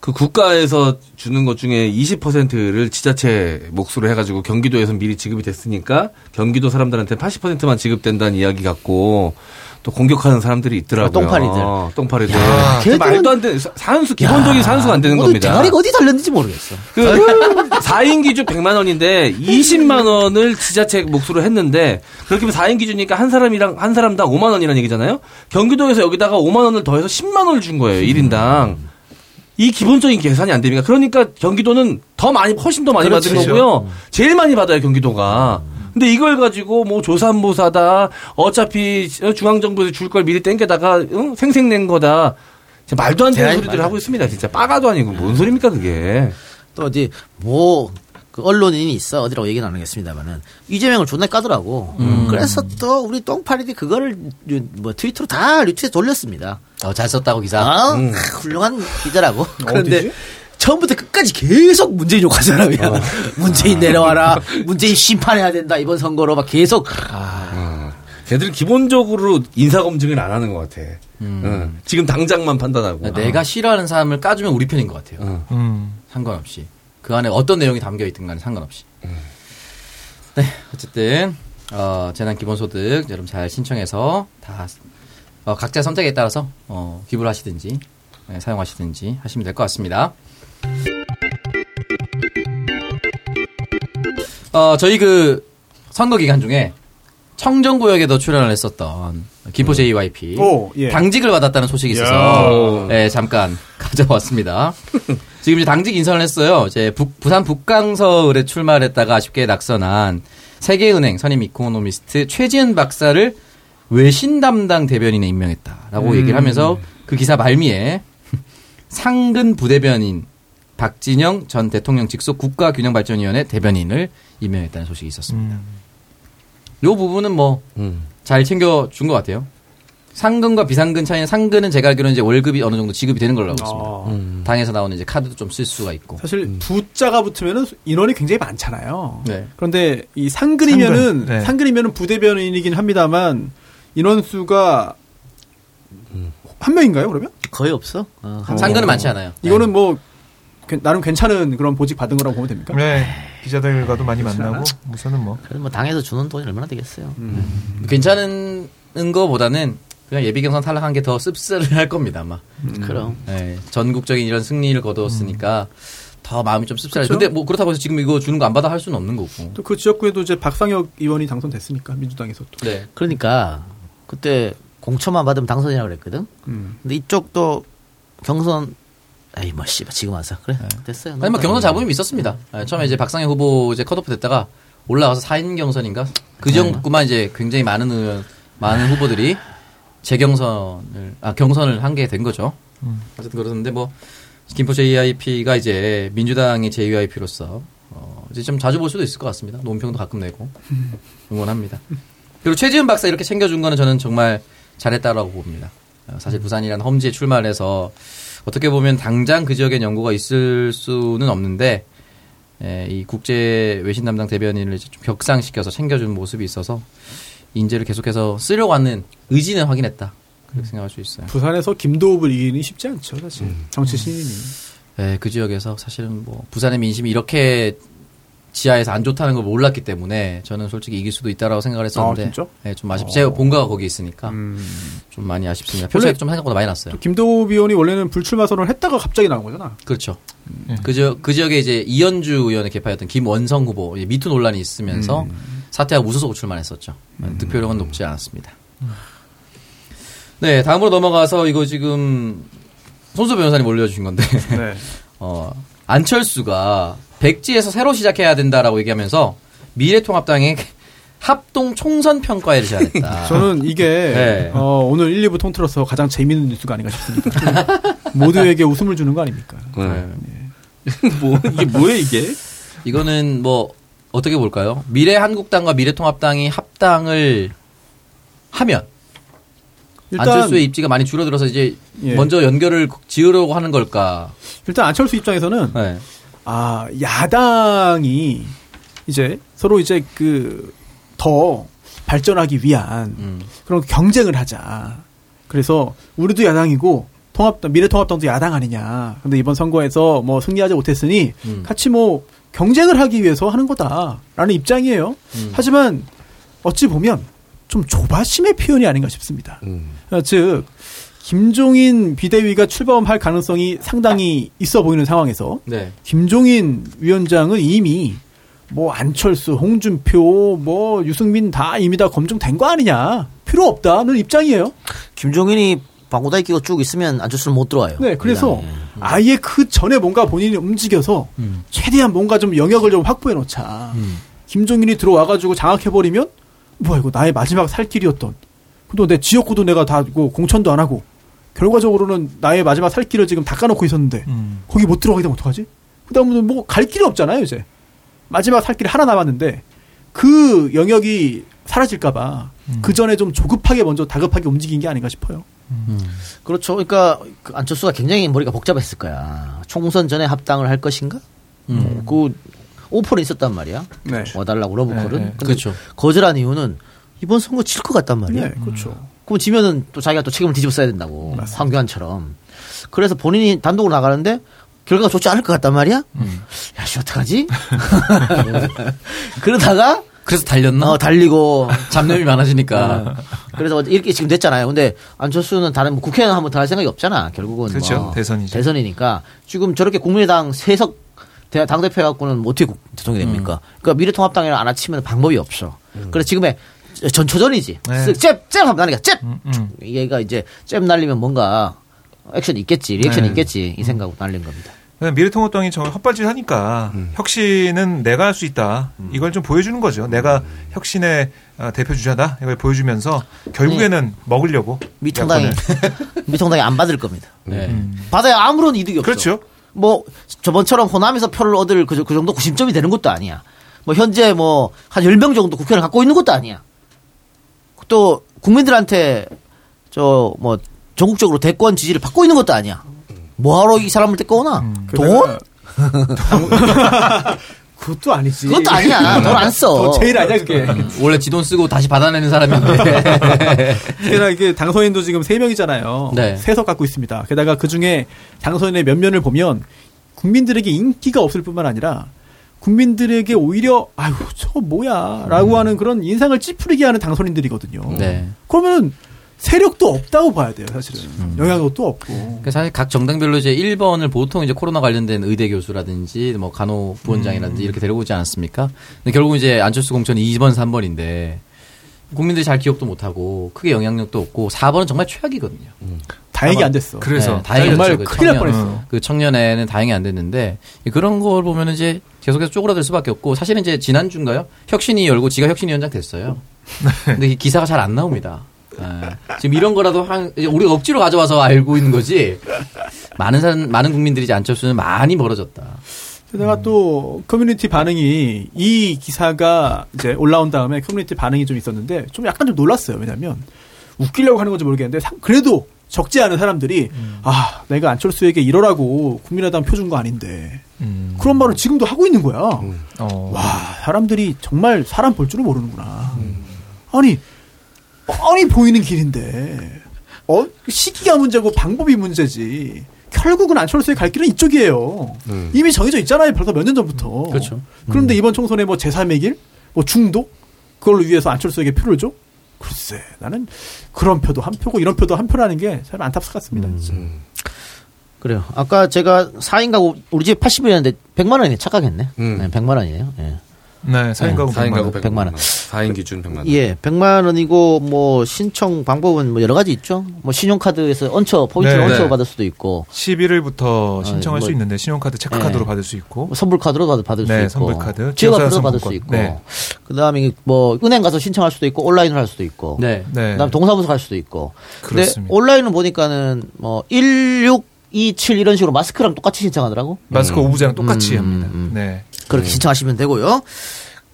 그 국가에서 주는 것 중에 20%를 지자체 몫으로 해가지고 경기도에서 미리 지급이 됐으니까 경기도 사람들한테 80%만 지급된다는 이야기 갖고 또 공격하는 사람들이 있더라고요. 아, 똥파리들. 똥파리들. 야, 그 걔들은- 말도 안 되는 사- 산수 기본적인 산수가 안 되는 겁니다. 대가리가 어디 달렸는지 모르겠어. 그 4인 기준 100만 원인데 20만 원을 지자체 몫으로 했는데 그렇게 하면 4인 기준이니까 한 사람이랑 한 사람당 5만 원이라는 얘기잖아요. 경기도에서 여기다가 5만 원을 더해서 10만 원을 준 거예요. 1인당. 이 기본적인 계산이 안 됩니까? 그러니까 경기도는 더 많이 훨씬 더 많이 받은 그렇죠. 거고요. 제일 많이 받아요, 경기도가. 근데 이걸 가지고 뭐 조산모사다. 어차피 중앙정부에서 줄 걸 미리 땡겨다가 응? 생색낸 거다. 말도 안 되는 소리들을. 하고 있습니다. 진짜 빠가도 아니고 뭔 소리입니까 그게. 또 어디 뭐. 그 언론인이 있어 어디라고 얘기는 안 하겠습니다만은 이재명을 존나 까더라고. 그래서 또 우리 똥파리들이 그거를 유- 뭐 트위터로 다 리트윗 돌렸습니다. 어, 잘 썼다고 기사. 아, 음. 훌륭한 기자라고. 그런데 어디지? 처음부터 끝까지 계속 문재인 욕한 사람이야. 문재인 내려와라. 문재인 심판해야 된다. 이번 선거로 막 계속. 걔들은 기본적으로 인사 검증을 안 하는 것 같아. 응. 지금 당장만 판단하고. 내가 싫어하는 사람을 까주면 우리 편인 것 같아요. 응. 음. 상관없이. 그 안에 어떤 내용이 담겨 있든 간에 상관없이. 네, 어쨌든, 어, 재난 기본소득 여러분 잘 신청해서 다, 어, 각자 선택에 따라서, 어, 기부를 하시든지, 네, 사용하시든지 하시면 될 것 같습니다. 어, 저희 그 선거 기간 중에 청정구역에도 출연을 했었던 김포 JYP 오, 예. 당직을 받았다는 소식이 있어서 네, 잠깐 가져왔습니다. 지금 이제 당직 인선을 했어요. 이제 북- 부산 북강서을에 출마를 했다가 아쉽게 낙선한 세계은행 선임 이코노미스트 최지은 박사를 외신 담당 대변인에 임명했다라고 얘기를 하면서 그 기사 말미에 상근 부대변인 박진영 전 대통령 직속 국가균형발전위원회 대변인을 임명했다는 소식이 있었습니다. 음. 요 부분은 뭐 음. 잘 챙겨준 것 같아요. 상근과 비상근 차이는 상근은 제가 알기로는 이제 월급이 어느 정도 지급이 되는 걸로 알고 있습니다. 아, 음. 당에서 나오는 이제 카드도 좀 쓸 수가 있고. 사실 부자가 붙으면은 인원이 굉장히 많잖아요. 네. 그런데 이 상근이면은 상근, 네. 상근이면은 부대변인이긴 합니다만 인원수가 한 명인가요? 그러면 거의 없어. 어, 한 상근은 많지 않아요. 이거는 뭐 괜- 나름 괜찮은 그런 보직 받은 거라고 보면 됩니까? 네. 기자들과도 많이 만나고 우선은 뭐 그래도 뭐 당에서 주는 돈이 얼마나 되겠어요. 네. 괜찮은 거보다는 그냥 예비 경선 탈락한 게 더 씁쓸할 겁니다 아마. 그럼. 예, 전국적인 이런 승리를 거두었으니까 더 마음이 좀 씁쓸해. 그쵸? 근데 뭐 그렇다고 해서 지금 이거 주는 거 안 받아 할 수는 없는 거고. 또 그 지역구에도 이제 박상혁 의원이 당선됐으니까 민주당에서 또. 네. 그러니까 그때 공천만 받으면 당선이라고 그랬거든. 음. 근데 이쪽도 경선 에이 뭐 씨발 지금 와서 그래 됐어요. 아니 뭐 경선 잡음이 있었습니다. 예, 처음에 이제 박상현 후보 이제 컷오프 됐다가 올라와서 4인 경선인가 그 정도만 이제 굉장히 많은 의원, 많은 후보들이 재경선을 아 경선을 한 게 된 거죠. 어쨌든 그러는데 뭐 김포 JIP가 이제 민주당의 JYP로서 어, 이제 좀 자주 볼 수도 있을 것 같습니다. 논평도 가끔 내고 응원합니다. 그리고 최지은 박사 이렇게 챙겨준 거는 저는 정말 잘했다라고 봅니다. 어, 사실 부산이라는 험지에 출마를 해서 어떻게 보면 당장 그 지역엔 연고가 있을 수는 없는데 에, 이 국제 외신 담당 대변인을 좀 격상시켜서 챙겨주는 모습이 있어서 인재를 계속해서 쓰려고 하는 의지는 확인했다. 그렇게 생각할 수 있어요. 부산에서 김도읍을 이기는 쉽지 않죠, 사실. 정치 신인이. 예, 그 지역에서 사실은 뭐 부산의 민심이 이렇게 지하에서 안 좋다는 걸 몰랐기 때문에 저는 솔직히 이길 수도 있다라고 생각을 했었는데 아, 진짜? 예, 좀 아쉽. 제가 본가가 거기 있으니까 음. 좀 많이 아쉽습니다. 표차가 좀 생각보다 많이 났어요. 또 김도읍 의원이 원래는 불출마 선언을 했다가 갑자기 나온 거잖아. 그렇죠. 그, 지역, 그 지역에 이제 이현주 의원의 개파였던 김원성 후보 미투 논란이 있으면서 사퇴하고 무소속 출마했었죠. 득표력은 높지 않았습니다. 네, 다음으로 넘어가서 이거 지금 손수 변호사님 올려주신 건데 네. 어, 안철수가 백지에서 새로 시작해야 된다라고 얘기하면서 미래통합당의 합동 총선 평가회를 제안했다. 저는 이게 네. 어, 오늘 1, 2부 통틀어서 가장 재미있는 뉴스가 아닌가 싶습니다. 모두에게 웃음을 주는 거 아닙니까? 네. 뭐 이게 뭐예요 이게? 이거는 뭐 어떻게 볼까요? 미래 한국당과 미래통합당이 합당을 하면 일단 안철수의 입지가 많이 줄어들어서 이제 예. 먼저 연결을 지으려고 하는 걸까? 일단 안철수 입장에서는 네. 아 야당이 이제 서로 이제 그 더 발전하기 위한 음. 그런 경쟁을 하자. 그래서 우리도 야당이고 통합당 미래통합당도 야당 아니냐. 근데 이번 선거에서 뭐 승리하지 못했으니 음. 같이 뭐 경쟁을 하기 위해서 하는 거다라는 입장이에요. 음. 하지만 어찌 보면 좀 조바심의 표현이 아닌가 싶습니다. 음. 어, 즉 김종인 비대위가 출범할 가능성이 상당히 있어 보이는 상황에서 네. 김종인 위원장은 이미 뭐 안철수, 홍준표, 뭐 유승민 다 이미 다 검증된 거 아니냐 필요 없다는 입장이에요. 김종인이 방구다이 끼고 쭉 있으면 안철수는 못 들어와요. 네, 그래서 미안해. 아예 그 전에 뭔가 본인이 움직여서 음. 최대한 뭔가 좀 영역을 좀 확보해 놓자. 음. 김종인이 들어와가지고 장악해 버리면 뭐야 이거 나의 마지막 살 길이었던. 또내 지역구도 내가 다 공천도 안 하고 결과적으로는 나의 마지막 살 길을 지금 닦아놓고 있었는데 음. 거기 못 들어가게 되면 어떡하지? 그다음은 뭐갈 길이 없잖아요 이제 마지막 살 길이 하나 남았는데 그 영역이 사라질까봐 그 전에 좀 조급하게 먼저 다급하게 움직인 게 아닌가 싶어요. 그렇죠. 그러니까 그 안철수가 굉장히 머리가 복잡했을 거야. 총선 전에 합당을 할 것인가? 음. 그 오퍼는 있었단 말이야. 네. 와달라고 러브콜은. 네, 네. 그렇죠. 거절한 이유는 이번 선거 질 것 같단 말이야. 네, 그렇죠. 그럼 지면은 또 자기가 또 책임을 뒤집어 써야 된다고. 황교안처럼. 그래서 본인이 단독으로 나가는데 결과가 좋지 않을 것 같단 말이야? 야, 씨, 어떡하지? 그러다가, 그래서 달렸나? 어, 달리고. 잡념이 많아지니까. 그래서 이렇게 지금 됐잖아요. 근데 안철수는 다른 뭐 국회의원 한번 더 할 생각이 없잖아. 결국은. 그렇죠. 뭐 대선이죠. 대선이니까. 지금 저렇게 국민의당 세석 대- 당대표 해갖고는 뭐 어떻게 국- 대통령이 됩니까? 그러니까 미래통합당이랑 안 아치면 방법이 없어. 그래 지금의 전초전이지. 네. 쓱 잽, 잽 하면 나니까 잽! 음, 음. 얘가 이제 잽 날리면 뭔가 액션이 있겠지. 리액션이 네. 있겠지. 이 생각으로 날린 겁니다. 미래통합당이 정말 헛발질 하니까 혁신은 내가 할 수 있다. 이걸 좀 보여주는 거죠. 내가 혁신의 어, 대표 주자다. 이걸 보여주면서 결국에는 먹으려고. 미통당이. 미통당이 안 받을 겁니다. 네. 받아야 아무런 이득이 없어. 그렇죠. 뭐 저번처럼 호남에서 표를 얻을 그, 저- 그 정도 구심점이 되는 것도 아니야. 뭐 현재 뭐 한 10명 정도 국회를 갖고 있는 것도 아니야. 또 국민들한테 저 뭐 전국적으로 대권 지지를 받고 있는 것도 아니야. 뭐하러 이 사람을 데리고 오나? 돈? 그것도 아니지. 그것도 아니야. 돈 안 써. 더 제일 아니야 그게. 원래 지 돈 쓰고 다시 받아내는 사람인데. 게다가 이게 당선인도 지금 세 명이잖아요. 네. 세석 갖고 있습니다. 게다가 그 중에 당선인의 면면을 보면 국민들에게 인기가 없을 뿐만 아니라 국민들에게 오히려 아유 저 뭐야라고 하는 그런 인상을 찌푸리게 하는 당선인들이거든요. 네. 그러면 세력도 없다고 봐야 돼요, 사실은. 영향력도 없고. 그러니까 사실 각 정당별로 이제 1번을 보통 이제 코로나 관련된 의대 교수라든지 뭐 간호 부원장이라든지 이렇게 데리고 오지 않았습니까? 근데 결국 이제 안철수 공천이 2번, 3번인데 국민들이 잘 기억도 못하고 크게 영향력도 없고 4번은 정말 최악이거든요. 다행히 안 됐어. 그래서 네, 다행히 정말 그 큰일 날 청년, 뻔했어. 그 청년에는 다행히 안 됐는데 그런 걸 보면은 이제 계속해서 쪼그라들 수밖에 없고 사실은 이제 지난주인가요? 혁신이 열고 지가 혁신위원장 됐어요. 근데 이 기사가 잘 안 나옵니다. 예. 지금 이런 거라도 한 이제 우리가 억지로 가져와서 알고 있는 거지. 많은 사람 많은 국민들이 이제 안철수는 많이 멀어졌다. 게다가 또 커뮤니티 반응이 이 기사가 이제 올라온 다음에 커뮤니티 반응이 좀 있었는데 좀 약간 좀 놀랐어요. 왜냐하면 웃기려고 하는 건지 모르겠는데 상- 그래도 적지 않은 사람들이 아 내가 안철수에게 이러라고 국민의당 표 준 거 아닌데 음. 그런 말을 지금도 하고 있는 거야. 어. 와 사람들이 정말 사람 볼 줄은 모르는구나. 아니 뻔히 보이는 길인데 어 시기가 문제고 방법이 문제지. 결국은 안철수의 갈 길은 이쪽이에요. 음. 이미 정해져 있잖아요. 벌써 몇 년 전부터. 그렇죠. 그런데 이번 총선에 뭐 제3의 길, 뭐 중도 그걸 위해서 안철수에게 표를 줘? 글쎄, 나는 그런 표도 한 표고 이런 표도 한 표라는 게 참 안타깝습니다. 진짜. 그래요. 아까 제가 4인 가구 우리 집 80이었는데 100만 원이네. 착각했네. 음. 네, 100만 원이네요. 예. 네, 4인 가구 4인 가구 100만 100만 100만 원. 원. 4인 기준 100만 원. 예, 100만 원이고 뭐 신청 방법은 뭐 여러 가지 있죠. 뭐 신용카드에서 얹혀 포인트를 네. 얹혀 네. 받을 수도 있고 11일부터 신청할 뭐- 수 있는데 신용카드 체크카드로 네. 받을 수 있고 뭐 선불 카드로 받을, 받을 네, 수 있고 선불 카드, 지역 카드로 지역사회 받을 수. 있고 네. 그다음에 뭐 은행 가서 신청할 수도 있고 온라인으로 할 수도 있고 네. 네. 그다음 동사무소 갈 수도 있고 근데 그렇습니다. 온라인은 보니까는 뭐 1627 이런 식으로 마스크랑 똑같이 신청하더라고. 마스크 오부장 똑같이 음, 합니다. 음, 음. 네. 그렇게 신청하시면 되고요.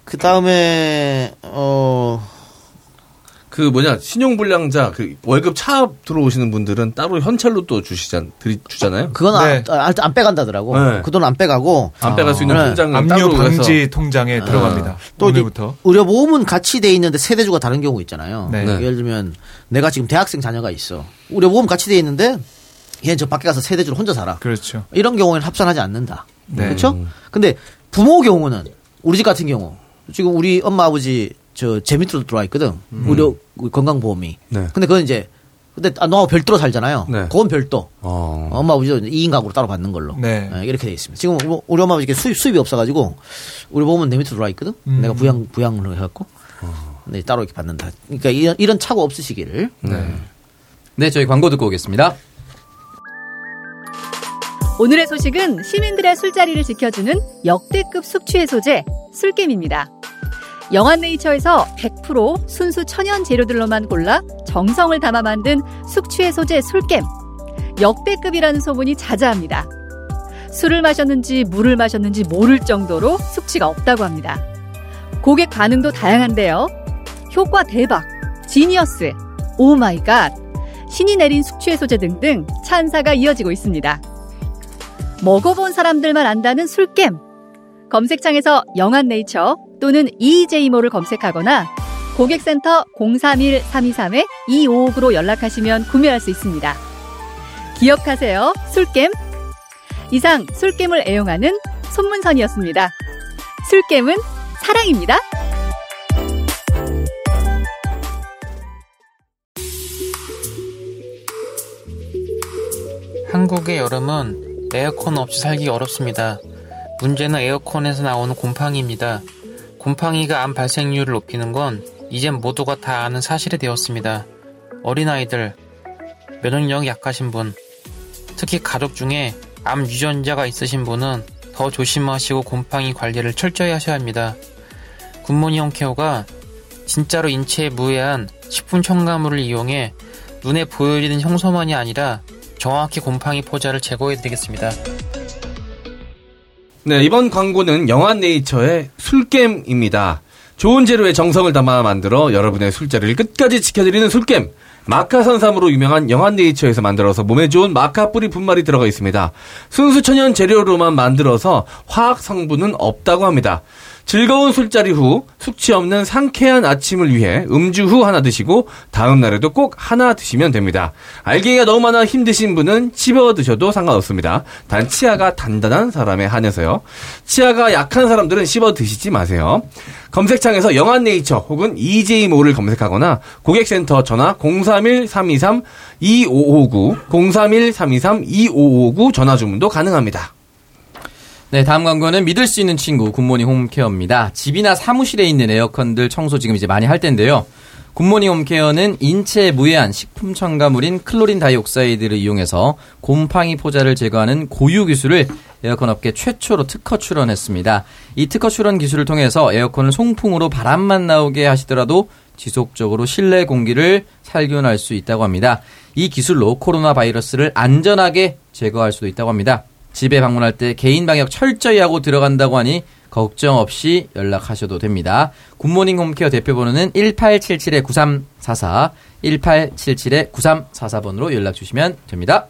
그 다음에 어 그 뭐냐 신용불량자 그 월급 차 들어오시는 분들은 따로 현찰로 또 주시잖 드리 주잖아요. 그건 네. 안, 안, 안 빼간다더라고. 네. 그돈 안 빼가고 안 빼갈 수 있는 네. 통장은 압류 따로 방지 통장에 들어갑니다. 또 이제 오늘부터. 의료 보험은 같이 돼 있는데 세대주가 다른 경우 있잖아요. 네. 네. 예를 들면 내가 지금 대학생 자녀가 있어. 의료 보험 같이 돼 있는데 얘는 저 밖에 가서 세대주로 혼자 살아. 그렇죠. 이런 경우에는 합산하지 않는다. 네. 그렇죠? 근데 부모 경우는 우리 집 같은 경우 지금 우리 엄마 아버지 저 제 밑으로 들어와 있거든. 의료 건강보험이. 네. 근데 그건 이제 근데 아, 너하고 별도로 살잖아요. 네. 그건 별도. 어. 엄마 아버지도 2인 가구로 따로 받는 걸로. 네. 예, 이렇게 돼 있습니다. 지금 뭐 우리 엄마 아버지 수입, 수입이 없어가지고 우리 보험은 내 밑으로 들어와 있거든. 음. 내가 부양 부양을 해갖고. 네, 따로 이렇게 받는다. 그러니까 이런, 이런 착오 없으시기를. 네. 네, 저희 광고 듣고 오겠습니다. 오늘의 소식은 시민들의 술자리를 지켜주는 역대급 숙취 해소제 술겜입니다. 영한네이처에서 100% 순수 천연 재료들로만 골라 정성을 담아 만든 숙취 해소제 술겜. 역대급이라는 소문이 자자합니다. 술을 마셨는지 물을 마셨는지 모를 정도로 숙취가 없다고 합니다. 고객 반응도 다양한데요. 효과 대박, genius, oh my god, 신이 내린 숙취 해소제 등등 찬사가 이어지고 있습니다. 먹어본 사람들만 안다는 술겜. 검색창에서 영한네이처 또는 EJ모를 검색하거나 고객센터 031-323-2559로 연락하시면 구매할 수 있습니다. 기억하세요. 술겜. 이상 술겜을 애용하는 손문선이었습니다. 술겜은 사랑입니다. 한국의 여름은 에어컨 없이 살기 어렵습니다. 문제는 에어컨에서 나오는 곰팡이입니다. 곰팡이가 암 발생률을 높이는 건 이젠 모두가 다 아는 사실이 되었습니다. 어린아이들, 면역력 약하신 분, 특히 가족 중에 암 유전자가 있으신 분은 더 조심하시고 곰팡이 관리를 철저히 하셔야 합니다. 굿모닝 홈케어가 진짜로 인체에 무해한 식품 첨가물을 이용해 눈에 보여지는 형소만이 아니라 정확히 곰팡이 포자를 제거해 드리겠습니다. 네, 이번 광고는 영한네이처의 술겜입니다. 좋은 재료에 정성을 담아 만들어 여러분의 술자리를 끝까지 지켜드리는 술겜. 마카산삼으로 유명한 영한 네이처에서 만들어서 몸에 좋은 마카 뿌리 분말이 들어가 있습니다. 순수 천연 재료로만 만들어서 화학 성분은 없다고 합니다. 즐거운 술자리 후 숙취 없는 상쾌한 아침을 위해 음주 후 하나 드시고 다음 날에도 꼭 하나 드시면 됩니다. 알갱이가 너무 많아 힘드신 분은 씹어 드셔도 상관없습니다. 단 치아가 단단한 사람에 한해서요. 치아가 약한 사람들은 씹어 드시지 마세요. 검색창에서 영한네이처 혹은 EJ모를 검색하거나 고객센터 전화 031-323-2559, 031-323-2559 전화 주문도 가능합니다. 네, 다음 광고는 믿을 수 있는 친구 굿모닝 홈케어입니다. 집이나 사무실에 있는 에어컨들 청소 지금 이제 많이 할 텐데요. 굿모닝 홈케어는 인체에 무해한 식품 첨가물인 chlorine dioxide를 이용해서 곰팡이 포자를 제거하는 고유 기술을 에어컨 업계 최초로 특허 출원했습니다. 이 특허 출원 기술을 통해서 에어컨을 송풍으로 바람만 나오게 하시더라도 지속적으로 실내 공기를 살균할 수 있다고 합니다. 이 기술로 코로나 바이러스를 안전하게 제거할 수도 있다고 합니다. 집에 방문할 때 개인 방역 철저히 하고 들어간다고 하니 걱정 없이 연락하셔도 됩니다. 굿모닝 홈케어 대표 번호는 1877-9344, 1877-9344번으로 연락 주시면 됩니다.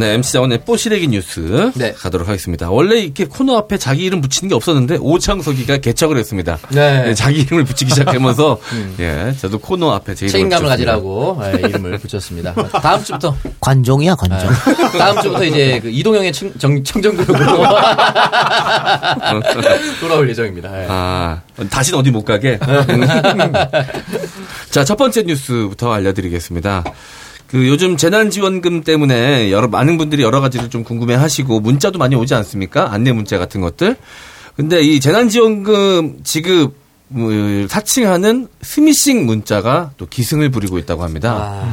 네, MC 자원의 뽀시래기 뉴스 네. 가도록 하겠습니다. 원래 이렇게 코너 앞에 자기 이름 붙이는 게 없었는데 오창석이가 개척을 했습니다. 네. 음. 네, 자기 이름을 붙이기 시작하면서 예, 저도 코너 앞에 제 이름을 책임감을 붙였습니다. 가지라고 예, 이름을 붙였습니다. 다음 주부터 관종이야 관종. 다음 주부터 이제 그 이동형의 청, 정, 청정구역으로 돌아올 예정입니다. 예. 아, 다시는 어디 못 가게. 자, 첫 번째 뉴스부터 알려드리겠습니다. 그 요즘 재난지원금 때문에 여러 많은 분들이 여러 가지를 좀 궁금해하시고 문자도 많이 오지 않습니까? 안내 문자 같은 것들. 근데 이 재난지원금 지급 음, 사칭하는 스미싱 문자가 또 기승을 부리고 있다고 합니다.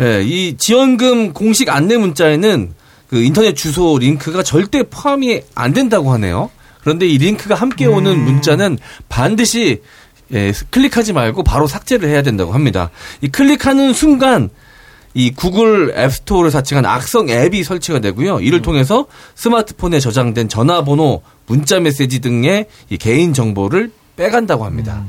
예, 이 지원금 공식 안내 문자에는 그 인터넷 주소 링크가 절대 포함이 안 된다고 하네요. 그런데 이 링크가 함께 오는 문자는 반드시 예, 클릭하지 말고 바로 삭제를 해야 된다고 합니다. 이 클릭하는 순간 이 구글 앱스토어를 사칭한 악성 앱이 설치가 되고요. 이를 통해서 스마트폰에 저장된 전화번호, 문자 메시지 등의 이 개인 정보를 빼간다고 합니다.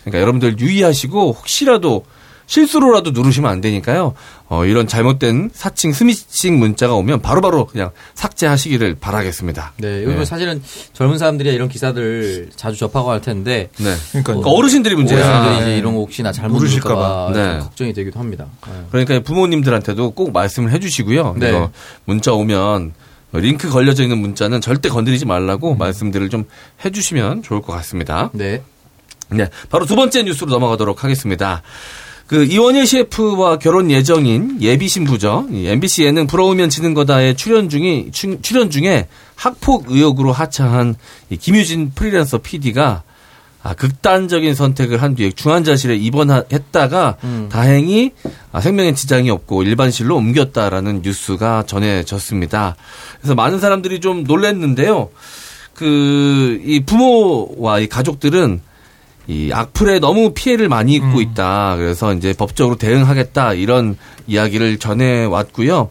그러니까 여러분들 유의하시고 혹시라도 실수로라도 누르시면 안 되니까요. 어, 이런 잘못된 사칭 스미싱 문자가 오면 바로 바로 그냥 삭제하시기를 바라겠습니다. 네, 요즘 네. 사실은 젊은 사람들이 이런 기사들 자주 접하고 할 텐데 네. 그러니까 그러니까 어르신들이 문제야. 어르신들이 이제 이런 거 혹시나 잘못 모르실까 누를까 봐 네. 걱정이 되기도 합니다. 네. 그러니까 부모님들한테도 꼭 말씀을 해주시고요. 네. 이거 문자 오면 링크 걸려져 있는 문자는 절대 건드리지 말라고 말씀들을 좀 해주시면 좋을 것 같습니다. 네. 네, 바로 두 번째 뉴스로 넘어가도록 하겠습니다. 그 이원일 셰프와 결혼 예정인 예비 신부죠. 이 MBC 예능 부러우면 지는 거다의 출연 중이 추- 출연 중에 학폭 의혹으로 하차한 이 김유진 프리랜서 PD가 아, 극단적인 선택을 한 뒤에 중환자실에 입원했다가 다행히 아, 생명에 지장이 없고 일반실로 옮겼다라는 뉴스가 전해졌습니다. 그래서 많은 사람들이 좀 놀랐는데요. 그, 이 부모와 이 가족들은 이 악플에 너무 피해를 많이 입고 있다. 그래서 이제 법적으로 대응하겠다. 이런 이야기를 전해 왔고요.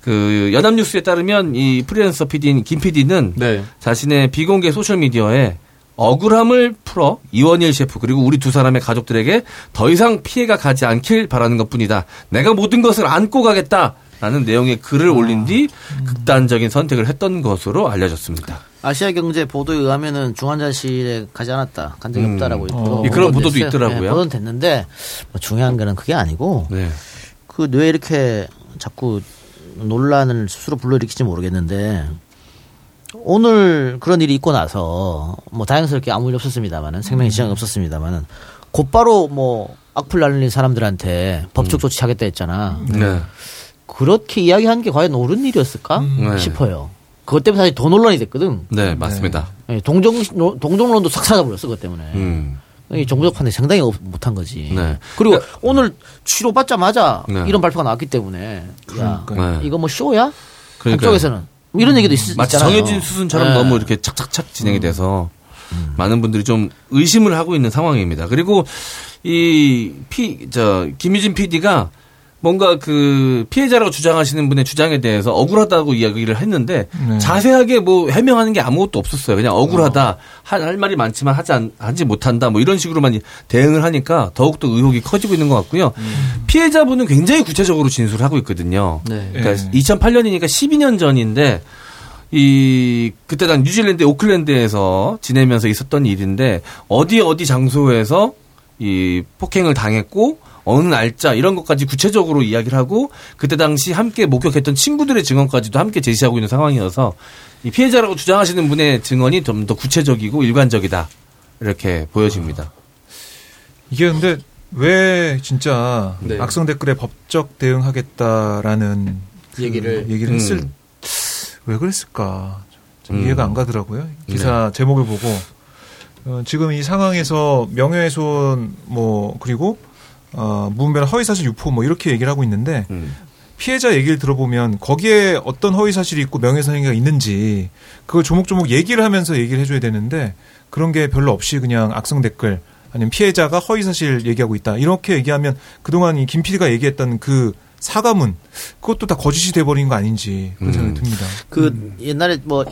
그 연합뉴스에 따르면 이 프리랜서 PD인 김 PD는 네. 자신의 비공개 소셜 미디어에 억울함을 풀어 이원일 셰프 그리고 우리 두 사람의 가족들에게 더 이상 피해가 가지 않길 바라는 것뿐이다. 내가 모든 것을 안고 가겠다. 라는 내용의 글을 올린 뒤 극단적인 선택을 했던 것으로 알려졌습니다. 아시아 경제 보도에 의하면은 중환자실에 가지 않았다. 간 적이 음. 없다라고 어. 예, 그런 보도도 보도됐어요. 있더라고요. 네, 보도는 됐는데 뭐 중요한 거는 그게 아니고 네. 그왜 이렇게 자꾸 논란을 스스로 불러일으키지 모르겠는데 오늘 그런 일이 있고 나서 뭐 다행스럽게 아무 일 없었습니다만은 생명에 지장이 없었습니다만은 곧바로 뭐 악플 날린 사람들한테 법적 조치하겠다 했잖아. 네. 그렇게 이야기한 게 과연 옳은 일이었을까 네. 싶어요. 그것 때문에 사실 더 논란이 됐거든. 네, 맞습니다. 예, 동정 동정론도 싹 사라버렸어 그것 때문에. 음. 이 정부적 판단이 상당히 없- 못한 거지. 네. 그리고 오늘 치료받자마자 네. 이런 발표가 나왔기 때문에 야 네. 이거 뭐 쇼야? 그러니까요. 한쪽에서는 뭐 이런 얘기도 있, 마치 있잖아요. 정해진 수순처럼 네. 너무 이렇게 착착착 진행이 돼서 많은 분들이 좀 의심을 하고 있는 상황입니다. 그리고 이 피, 저, 김유진 PD가 뭔가 그 피해자라고 주장하시는 분의 주장에 대해서 억울하다고 이야기를 했는데 네. 자세하게 뭐 해명하는 게 아무것도 없었어요. 그냥 억울하다. 할, 할 말이 많지만 하지 않, 하지 못한다. 뭐 이런 식으로만 대응을 하니까 더욱더 의혹이 커지고 있는 것 같고요. 피해자분은 굉장히 구체적으로 진술을 하고 있거든요. 네. 그러니까 예. 2008년이니까 12년 전인데 이 그때 당 뉴질랜드 오클랜드에서 지내면서 있었던 일인데 어디 어디 장소에서 이 폭행을 당했고 어느 날짜 이런 것까지 구체적으로 이야기를 하고 그때 당시 함께 목격했던 친구들의 증언까지도 함께 제시하고 있는 상황이어서 이 피해자라고 주장하시는 분의 증언이 좀 더 구체적이고 일관적이다 이렇게 보여집니다. 이게 근데 왜 진짜 네. 악성 댓글에 법적 대응하겠다라는 그 얘기를- 얘기를 했을 음. 왜 그랬을까 좀 음. 이해가 안 가더라고요 기사 제목을 보고 어, 지금 이 상황에서 명예훼손 뭐 그리고 어, 무분별 허위사실 유포 뭐 이렇게 얘기를 하고 있는데 음. 피해자 얘기를 들어보면 거기에 어떤 허위사실이 있고 명예훼손 행위가 있는지 그걸 조목조목 얘기를 하면서 얘기를 해줘야 되는데 그런 게 별로 없이 그냥 악성 댓글 아니면 피해자가 허위사실 얘기하고 있다 이렇게 얘기하면 그동안 이김 PD가 얘기했던 그 사과문 그것도 다 거짓이 돼버린 거 아닌지 그런 생각이 음. 듭니다. 그 옛날에 뭐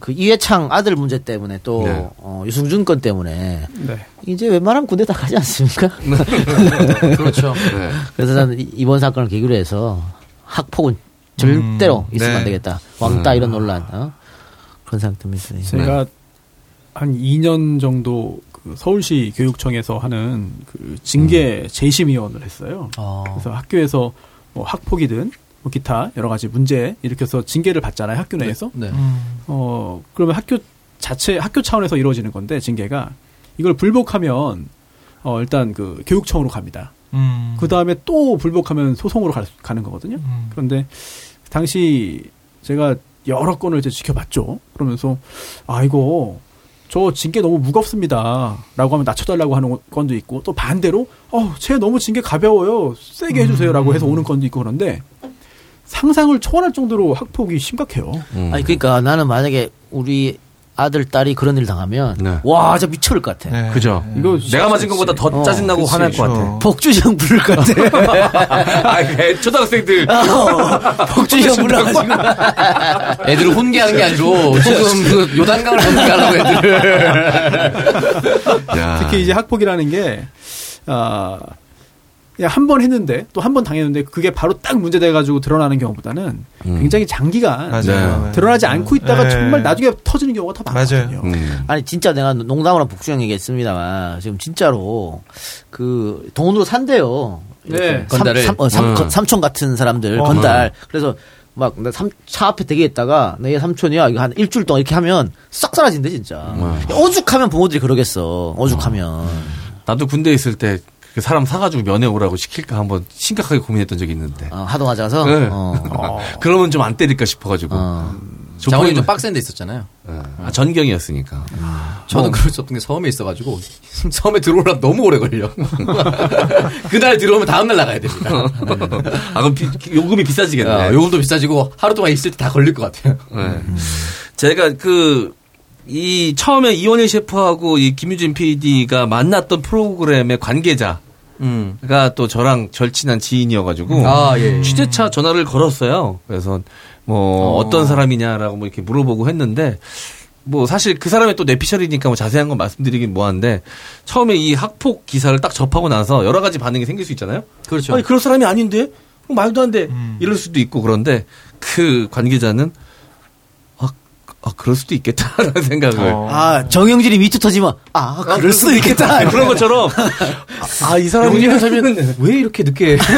그 이회창 아들 문제 때문에 또 네. 어, 유승준 건 때문에 네. 이제 웬만하면 군대 다 가지 않습니까? 그렇죠. 네. 그래서 저는 이- 이번 사건을 계기로 해서 학폭은 절대로 음, 있으면 네. 안 되겠다. 왕따 음. 이런 논란 어? 그런 생각 듭니다. 네. 제가 한 2년 정도 그 서울시 교육청에서 하는 그 징계 재심위원을 했어요. 아. 그래서 학교에서 뭐 학폭이든 뭐 기타 여러 가지 문제 일으켜서 징계를 받잖아요 학교 내에서. 네. 어 그러면 학교 자체 학교 차원에서 이루어지는 건데 징계가 이걸 불복하면 어 일단 그 교육청으로 갑니다. 음. 그 다음에 또 불복하면 소송으로 갈 수- 가는 거거든요. 음. 그런데 당시 제가 여러 건을 이제 지켜봤죠. 그러면서 아 이거 저 징계 너무 무겁습니다. 라고 하면 낮춰달라고 하는 건도 있고 또 반대로 어쟤 너무 징계 가벼워요. 세게 해주세요라고 해서 오는 건도 있고 그런데 상상을 초월할 정도로 학폭이 심각해요. 음. 아니 그러니까 나는 만약에 우리 아들 딸이 그런 일 당하면 네. 와 진짜 미쳐버릴 것 같아. 네. 그죠. 이거 내가 맞은 것보다 더 어, 짜증나고 그치, 화날 것 같아. 그렇죠. 복주형 부를 것 같아. 아, 그 초등학생들. 복주형 불러가지고. 애들을 혼계하는 게 아니고 지금 그 요단강을 혼계하려고 애들을. 야. 특히 이제 학폭이라는 게, 아, 그냥 한 번 했는데, 또 한 번 당했는데, 그게 바로 딱 문제돼가지고 드러나는 경우보다는 음. 굉장히 장기간 맞아요. 네. 드러나지 않고 있다가 네. 정말 나중에 터지는 경우가 더. 많거든요. 음. 아니 진짜 내가 농담으로 복주형 얘기했습니다만 지금 진짜로 그 돈으로 산대요. 네. 삼, 건달을. 삼, 어, 삼, 음. 건- 삼촌 같은 사람들 어. 건달. 그래서 막차 앞에 대기 있다가 내 삼촌이야 이거 한 일주일 동안 이렇게 하면 싹 사라진대 진짜. 오죽하면 부모들이 그러겠어. 오죽하면. 나도 군대 있을 때 그 사람 사가지고 면회 오라고 시킬까 한번 심각하게 고민했던 적이 있는데. 어, 하도 맞아서. 네. 어. 그러면 좀 안 때릴까 싶어가지고. 어. 장원이 좀 조건이- 빡센 데 있었잖아요. 예. 아, 전경이었으니까. 저는 그럴 수 없던 게 섬에 있어가지고 섬에 들어오려 너무 오래 걸려. 그날 들어오면 다음날 나가야 됩니다. 아, 그럼 비- 요금이 비싸지겠네. 아, 요금도 비싸지고 하루 동안 있을 때 다 걸릴 것 같아요. 네. 제가 그, 이 처음에 이원일 셰프하고 이 김유진 PD가 만났던 프로그램의 관계자가 음. 또 저랑 절친한 지인이어가지고 아, 예. 취재차 전화를 걸었어요. 그래서 뭐 어. 어. 떤 사람이냐라고 뭐 이렇게 물어보고 했는데 뭐 사실 그 사람의 또 내피셜이니까 뭐 자세한 건 말씀드리긴 뭐한데 처음에 이 학폭 기사를 딱 접하고 나서 여러 가지 반응이 생길 수 있잖아요. 그렇죠. 아니 그런 사람이 아닌데 어, 말도 안 돼. 음. 이럴 수도 있고 그런데 그 관계자는 아, 아 그럴 수도 있겠다라는 생각을 어. 아 정영진이 미투 터지면 아 그럴 수도 있겠다. 그런 것처럼 아 이 사람이 용진을 살면 왜 이렇게 늦게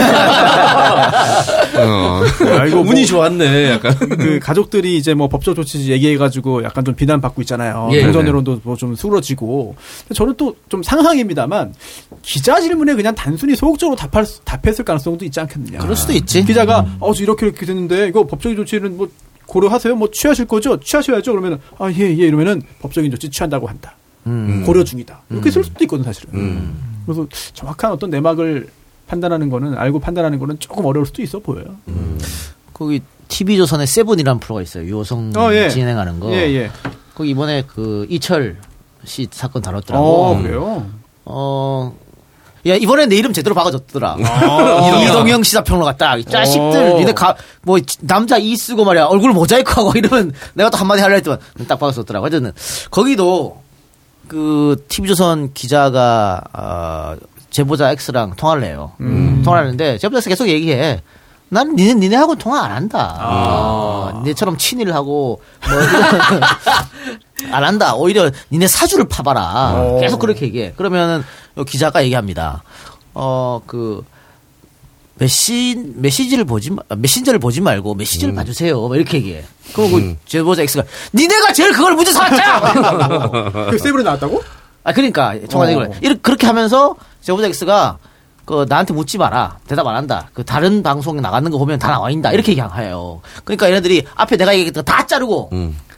어. 아, 이거 뭐- 운이 좋았네 약간 그 가족들이 이제 뭐 법적 조치 얘기해가지고 약간 좀 비난받고 있잖아요. 예. 공전 여론도 뭐 좀 수그러지고. 저는 또 좀 상상입니다만 기자 질문에 그냥 단순히 소극적으로 답할, 수- 답했을 가능성도 있지 않겠느냐. 그럴 수도 있지. 기자가 어, 저 이렇게 이렇게 됐는데 이거 법적인 조치는 뭐 고려하세요? 뭐 취하실 거죠? 취하셔야죠. 그러면은 아, 예, 예. 이러면은 법적인 조치 취한다고 한다. 음. 고려 중이다. 이렇게 쓸 수도 있거든, 사실은. 음. 그래서 정확한 어떤 내막을 판단하는 거는 알고 판단하는 거는 조금 어려울 수도 있어 보여요. 거기 TV 조선의 세븐이라는 프로가 있어요. 유호성 어, 예. 진행하는 거. 예, 예. 거기 이번에 그 이철 씨 사건 다뤘더라고. 어, 그래요? 어, 야 이번에 내 이름 제대로 박아줬더라. 이동영 시사평론가 딱. 이 자식들 니네 가뭐 남자 이 쓰고 말이야 얼굴 모자이크하고 이러면 내가 또 한마디 하려 했더만 딱 박아줬더라고. 하여튼 거기도 그 TV조선 기자가 어, 제보자 X랑 통화를 해요. 통화를 하는데 제보자 X 계속 얘기해. 난 니네 니네하고 통화 안 한다. 어, 니네처럼 친일 하고 뭐 안 한다. 오히려 니네 사주를 파봐라. 계속 그렇게 얘기해. 그러면은 요 기자가 얘기합니다. 어 그 메시 메시지를 보지 마, 메신저를 보지 말고 메시지를 봐주세요. 뭐 이렇게 얘기해. 그리고 그 제보자 X가 니네가 제일 그걸 문제 삼았잖아. 그 세븐에 나왔다고? 아 그러니까 청와대 이걸 이렇게 그렇게 하면서 제보자 X가 그 나한테 묻지 마라. 대답 안 한다. 그 다른 방송에 나가는 거 보면 다 나와 있다. 이렇게 얘기해요. 그러니까 얘네들이 앞에 내가 얘기했던 거 다 자르고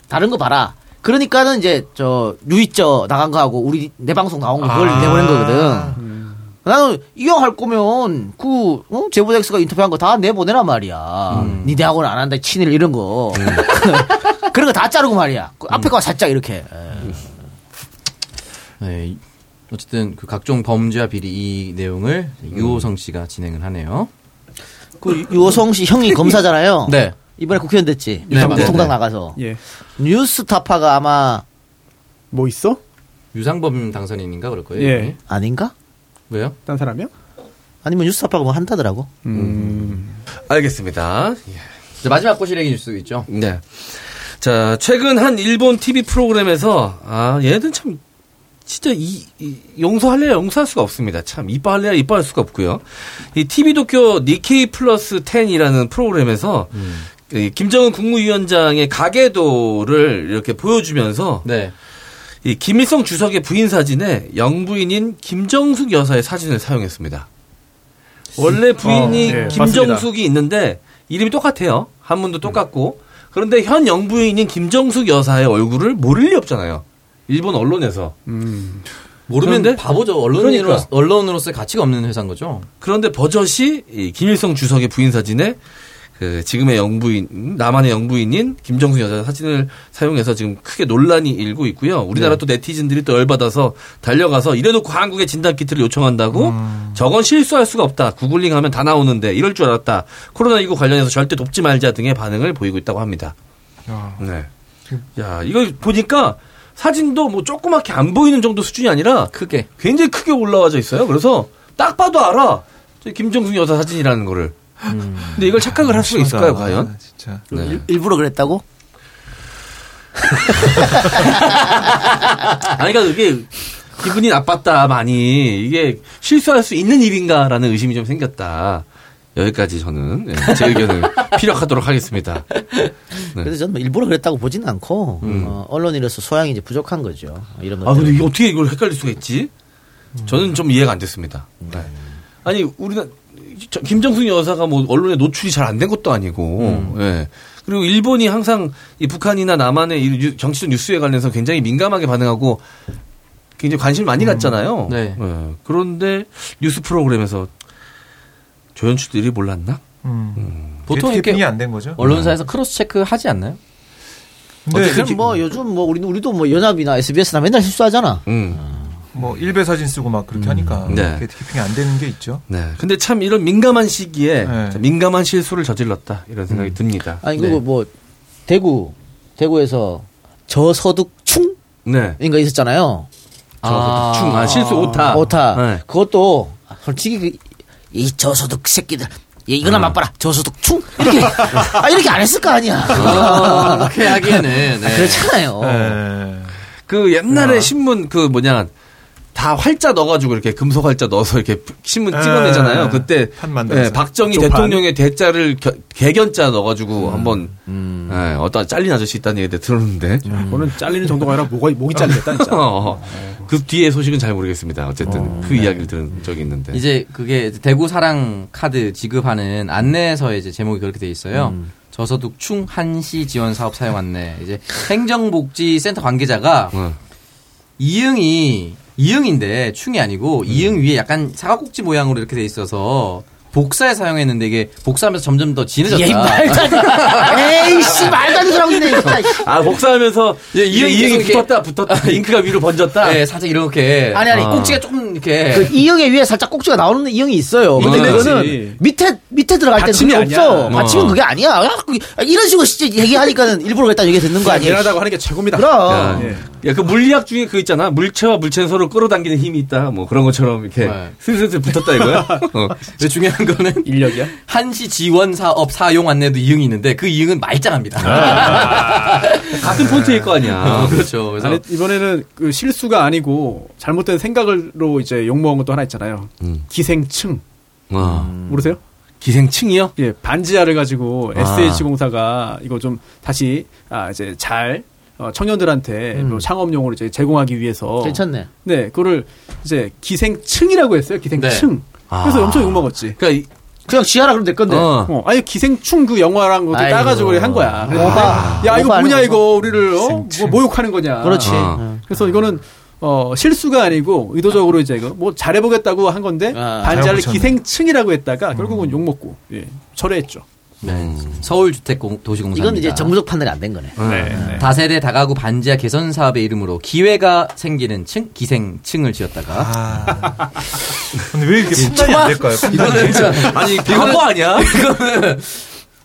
다른 거 봐라. 그러니까는 이제 저 유이저 나간 거하고 우리 내 방송 나온 거 그걸 내보낸 거거든. 나는 이왕 할 거면 그 어? 제보자 X가 인터뷰한 거 다 내보내란 말이야. 니네하고는 안 한다 친일 이런 거. 그런 거 다 자르고 말이야. 그 앞에 거 살짝 이렇게. 네, 어쨌든 그 각종 범죄와 비리 이 내용을 유호성 씨가 진행을 하네요. 그 유호성 씨 형이 검사잖아요. 네. 이번에 국회의원 됐지. 네, 네, 통당 네. 나가서. 예. 뉴스타파가 아마 뭐 있어? 유상범 당선인인가 그럴 거예요. 예. 아닌가? 왜요? 딴 사람이요? 아니면 뉴스타파가 뭐 한다더라고. 알겠습니다. 이제 마지막 꼬시래기 뉴스 있죠. 네. 자, 최근 한 일본 TV 프로그램에서, 아, 얘네들 참, 진짜 이, 이 용서할래야 용서할 수가 없습니다. 참, 이뻐할래야 이뻐할 수가 없고요. 이 TV 도쿄 니케이 플러스 10이라는 프로그램에서, 이 김정은 국무위원장의 가계도를 이렇게 보여주면서, 네. 이 김일성 주석의 부인 사진에 영부인인 김정숙 여사의 사진을 사용했습니다. 원래 부인이 어, 예, 김정숙이 있는데 이름이 똑같아요. 한문도 똑같고. 그런데 현 영부인인 김정숙 여사의 얼굴을 모를 리 없잖아요. 일본 언론에서. 모르면 그런데? 바보죠. 언론인으로, 그러니까. 언론으로서의 가치가 없는 회사인 거죠. 그런데 버젓이 이 김일성 주석의 부인 사진에 그 지금의 영부인 남한의 영부인인 김정숙 여자 사진을 사용해서 지금 크게 논란이 일고 있고요. 우리나라 또 네티즌들이 또 열받아서 달려가서 이래놓고 한국에 진단 키트를 요청한다고 저건 실수할 수가 없다. 구글링하면 다 나오는데 이럴 줄 알았다. 코로나19 관련해서 절대 돕지 말자 등의 반응을 보이고 있다고 합니다. 야, 네. 야 이거 보니까 사진도 뭐 조그맣게 안 보이는 정도 수준이 아니라 크게. 굉장히 크게 올라와져 있어요. 그래서 딱 봐도 알아. 저 김정숙 여사 사진이라는 거를. 근데 이걸 착각을 할 수가 있을까요, 심하다. 과연? 진짜. 네. 일- 일부러 그랬다고? 아니, 그러니까 이게 기분이 나빴다, 많이. 이게 실수할 수 있는 일인가라는 의심이 좀 생겼다. 여기까지 저는 네, 제 의견을 피력하도록 하겠습니다. 네. 그래서 저는 뭐 일부러 그랬다고 보지는 않고 어, 언론인으로서 소양이 이제 부족한 거죠. 이런 음. 아, 근데. 이게 어떻게 이걸 헷갈릴 수가 있지? 저는 좀 이해가 안 됐습니다. 네. 아니, 우리가, 저- 김정숙 여사가 뭐 언론에 노출이 잘 안 된 것도 아니고, 예. 그리고 일본이 항상 이 북한이나 남한의 정치적 뉴스에 관련해서 굉장히 민감하게 반응하고 굉장히 관심을 많이 갖잖아요. 네. 예. 그런데 뉴스 프로그램에서 조연출들이 몰랐나? 음. 보통 gatekeeping이 이렇게 안 된 거죠? 언론사에서 cross check 하지 않나요? 근데 어쨌든 뭐 요즘 뭐 우리 우리도 뭐 연합이나 SBS나 맨날 실수하잖아. 음. 뭐 일베 사진 쓰고 막 그렇게 하니까 네. gatekeeping이 안 되는 게 있죠. 네. 근데 참 이런 민감한 시기에 네. 참 민감한 실수를 저질렀다. 이런 생각이 듭니다. 아니 그리고 뭐 대구 대구에서 저소득충인가 네. 있었잖아요. 저 충, 아, 실수 오타. 오타. 네. 그것도 솔직히 그, 이 저소득 새끼들. 얘 이거나 어. 맛봐라. 저소득 충 이렇게 아 이렇게 안 했을 거 아니야. 아, 그렇게 하기에는. 네. 그렇잖아요. 네. 그 옛날에 신문 그 뭐냐 다 활자 넣어가지고 이렇게 금속 활자 넣어서 이렇게 신문 에, 찍어내잖아요. 그때 판 만들어서. 예, 박정희 조판. 대통령의 대자를 겨- 개견자 넣어가지고 한번 예, 어떤 잘린 아저씨 있다는 얘기 들었는데 그거는 잘리는 정도가 아니라 목이, 목이 잘리겠다, 진짜. 어, 그 뒤에 소식은 잘 모르겠습니다. 어쨌든 그 이야기를 들은 적이 있는데 이제 그게 대구 사랑 카드 지급하는 안내서에 이제 제목이 그렇게 돼 있어요. 저소득 충 한시 지원 사업 사용 안내. 이제 행정복지센터 관계자가 어. 이응이 이응인데 충이 아니고 이응 위에 약간 사과꼭지 모양으로 이렇게 돼 있어서 복사에 사용했는데 이게 복사하면서 점점 더 진해졌다. 말도 안. 에이씨 말도 안 되는 소리 하고 있네. 진짜. 아 복사하면서 예, 이응이 이응이 이응이 이렇게- 붙었다 붙었다 잉크가 위로 번졌다. 네, 살짝 이렇게 아니 아니 아. 꼭지가 조금 이렇게 그 이형의 위에 살짝 꼭지가 나오는 이형이 있어요. 근데 있긴 그거는. 밑에 밑에 들어갈 때는 받침이 그게 아니야. 없어. 받침은 어. 그게 아니야. 야, 그- 이런 식으로 진짜 얘기하니까는 일부러 그랬다 얘기 듣는 거 아니에요? 미안하다고 하는 게 최고입니다. 그럼. 예. 야, 그 물리학 중에 그 있잖아. 물체와 물체는 서로 끌어당기는 힘이 있다. 뭐 그런 것처럼 이렇게 네. 슬슬슬 붙었다 이거야? 어. 근데 중요한 거는 인력이야? 한시 지원 사업 사용 안내도 이응이 있는데 그 이응은 말짱합니다. 같은 폰트일 거 아니야. 어, 그렇죠. 그래서 아니, 이번에는 그 실수가 아니고 잘못된 생각으로 이제 욕먹은 것도 하나 있잖아요. 음. 기생층. 와. 모르세요? 기생층이요? 예, 반지하를 가지고 아. SH공사가 이거 좀 다시 아 이제 잘 어, 청년들한테 음. 뭐 창업용으로 이제 제공하기 위해서 괜찮네. 네, 그거를 이제 기생층이라고 했어요. 기생층. 그래서 아. 엄청 욕 먹었지. 그러니까 이- 그냥 지하라 그러면 될 건데. 어. 어, 아니 기생충 그 영화랑 것도. 따가지고 한 거야. 그랬는데 오바. 야 이거 뭐냐 이거 우리를 어? 뭐 모욕하는 거냐. 그렇지. 어. 어. 그래서 이거는 어, 실수가 아니고 의도적으로 이제 이거 뭐 잘해보겠다고 한 건데 아, 붙였네. 기생층이라고 했다가 결국은 욕 먹고 예, 철회했죠. 네. 서울주택도시공사 이건 이제 정무적 판단이 안 된 거네. 네. 다세대 다가구 반지하 개선 사업의 이름으로 기회가 생기는 층 기생층을 지었다가 아. 근데 왜 이렇게 판단이 안 될까요? 이거는 참- 아니 바보 아니야? 이거는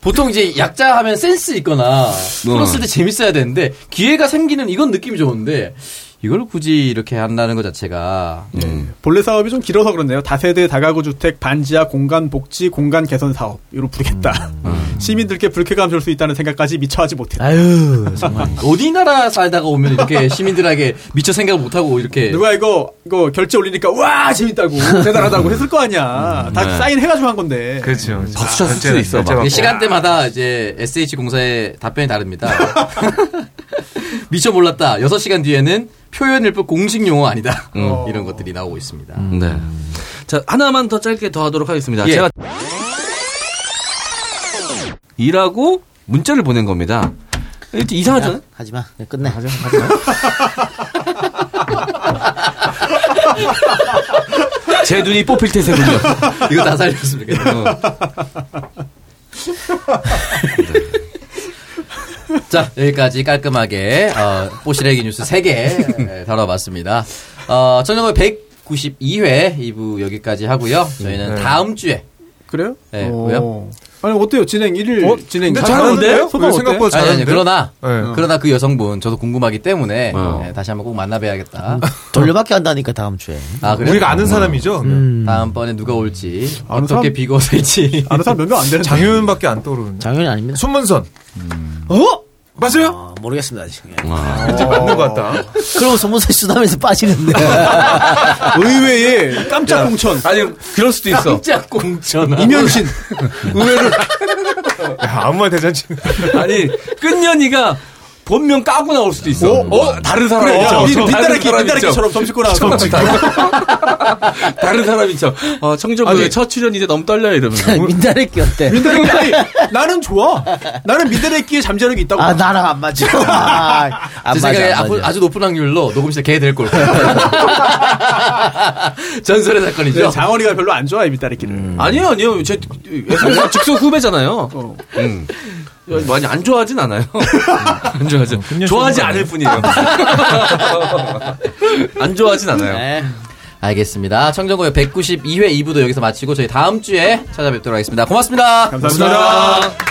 보통 이제 약자 하면 센스 있거나 풀었을 때 재밌어야 되는데 기회가 생기는 이건 느낌이 좋은데 이걸 굳이 이렇게 한다는 것 자체가 본래 사업이 좀 길어서 그런데요. 다세대 다가구 주택 반지하 공간 복지 공간 개선 사업 이로 부르겠다. 시민들께 불쾌감 줄 수 있다는 생각까지 미처 하지 못했다. 아유, 정말. 어디 나라 살다가 오면 이렇게 시민들에게 미처 생각 못하고 이렇게 누가 이거 이거 결제 올리니까 와 재밌다고 대단하다고 했을 거 아니야. 다 네. 사인 해가지고 한 건데. 그렇죠. 박수 쳤을 수도 있어, 막. 이게 시간대마다 이제 SH 공사의 답변이 다릅니다. 미처 몰랐다. 6시간 뒤에는 표현일 뿐 공식 용어 아니다. 음. 이런 것들이 나오고 있습니다. 네. 자, 하나만 더 짧게 더 하도록 하겠습니다. 예. 제가 일하고 문자를 보낸 겁니다. 일단 이상하잖아요? 하지 마. 네, 끝내. 하지 제 눈이 뽑힐 태세군요. 이거 다 살렸으면 좋겠네요. 자, 여기까지 깔끔하게, 어, 뽀시래기 뉴스 3개 다뤄봤습니다. 어, 전형을 192회 2부 여기까지 하고요. 저희는 네. 다음 주에. 그래요? 네, 어. 왜요? 아니 어때요? 진행 1일 어? 진행 잘하는데? 잘하는데요? 생각보다 아니, 아니, 잘하는데? 그러나, 네. 그러나 그 여성분, 저도 궁금하기 때문에, 어. 네, 다시 한번 꼭 만나봐야겠다. 돌려받기 한다니까, 다음 주에. 아, 그래요? 우리가 아는 사람이죠. 음. 다음번에 누가 올지, 아는 어떻게 사람? 비거설지. 아는 사람 몇 명 안 되는데. 장효윤밖에 안 떠오르는. 장현이 아닙니다. 손문선. 어? 맞아요? 어, 모르겠습니다, 아직. 예. 이제 맞는 것 같다. 그럼 소문서 수담에서 빠지는데. 의외의 깜짝 공천. 아니, 그럴 수도 있어. 깜짝 공천. 이면신. 의외로, 야, 아무 말 대잔치. 아니, 끝년이가 본명 까고 나올 수도 있어. 어? 다른 사람 그래, 있죠. 사람 민다래끼처럼 있죠. 점심고 나와서. 다른 사람 있죠. 어, 청정구의 첫 출연 이제 너무 떨려 이러면서. 민다래끼 어때? 민다래끼, 아니, 나는 좋아. 나는 민다래끼의 잠재력이 있다고. 아, 나랑 안 맞아. 아, 안제 맞아. 생각에 안 아주, 맞아. 아주 높은 확률로 녹음실에 개될 걸. 전설의 사건이죠. 네, 장원이가 별로 안 좋아해, 민다래끼를. 아니요, 아니요. 제 직속 후배잖아요. 어. 음. 많이 안 좋아하진 않아요. 안 좋아하진. 좋아하지 않을 뿐이에요. 안 좋아하진 않아요. 네. 알겠습니다. 청정고의 192회 2부도 여기서 마치고 저희 다음 주에 찾아뵙도록 하겠습니다. 고맙습니다. 감사합니다.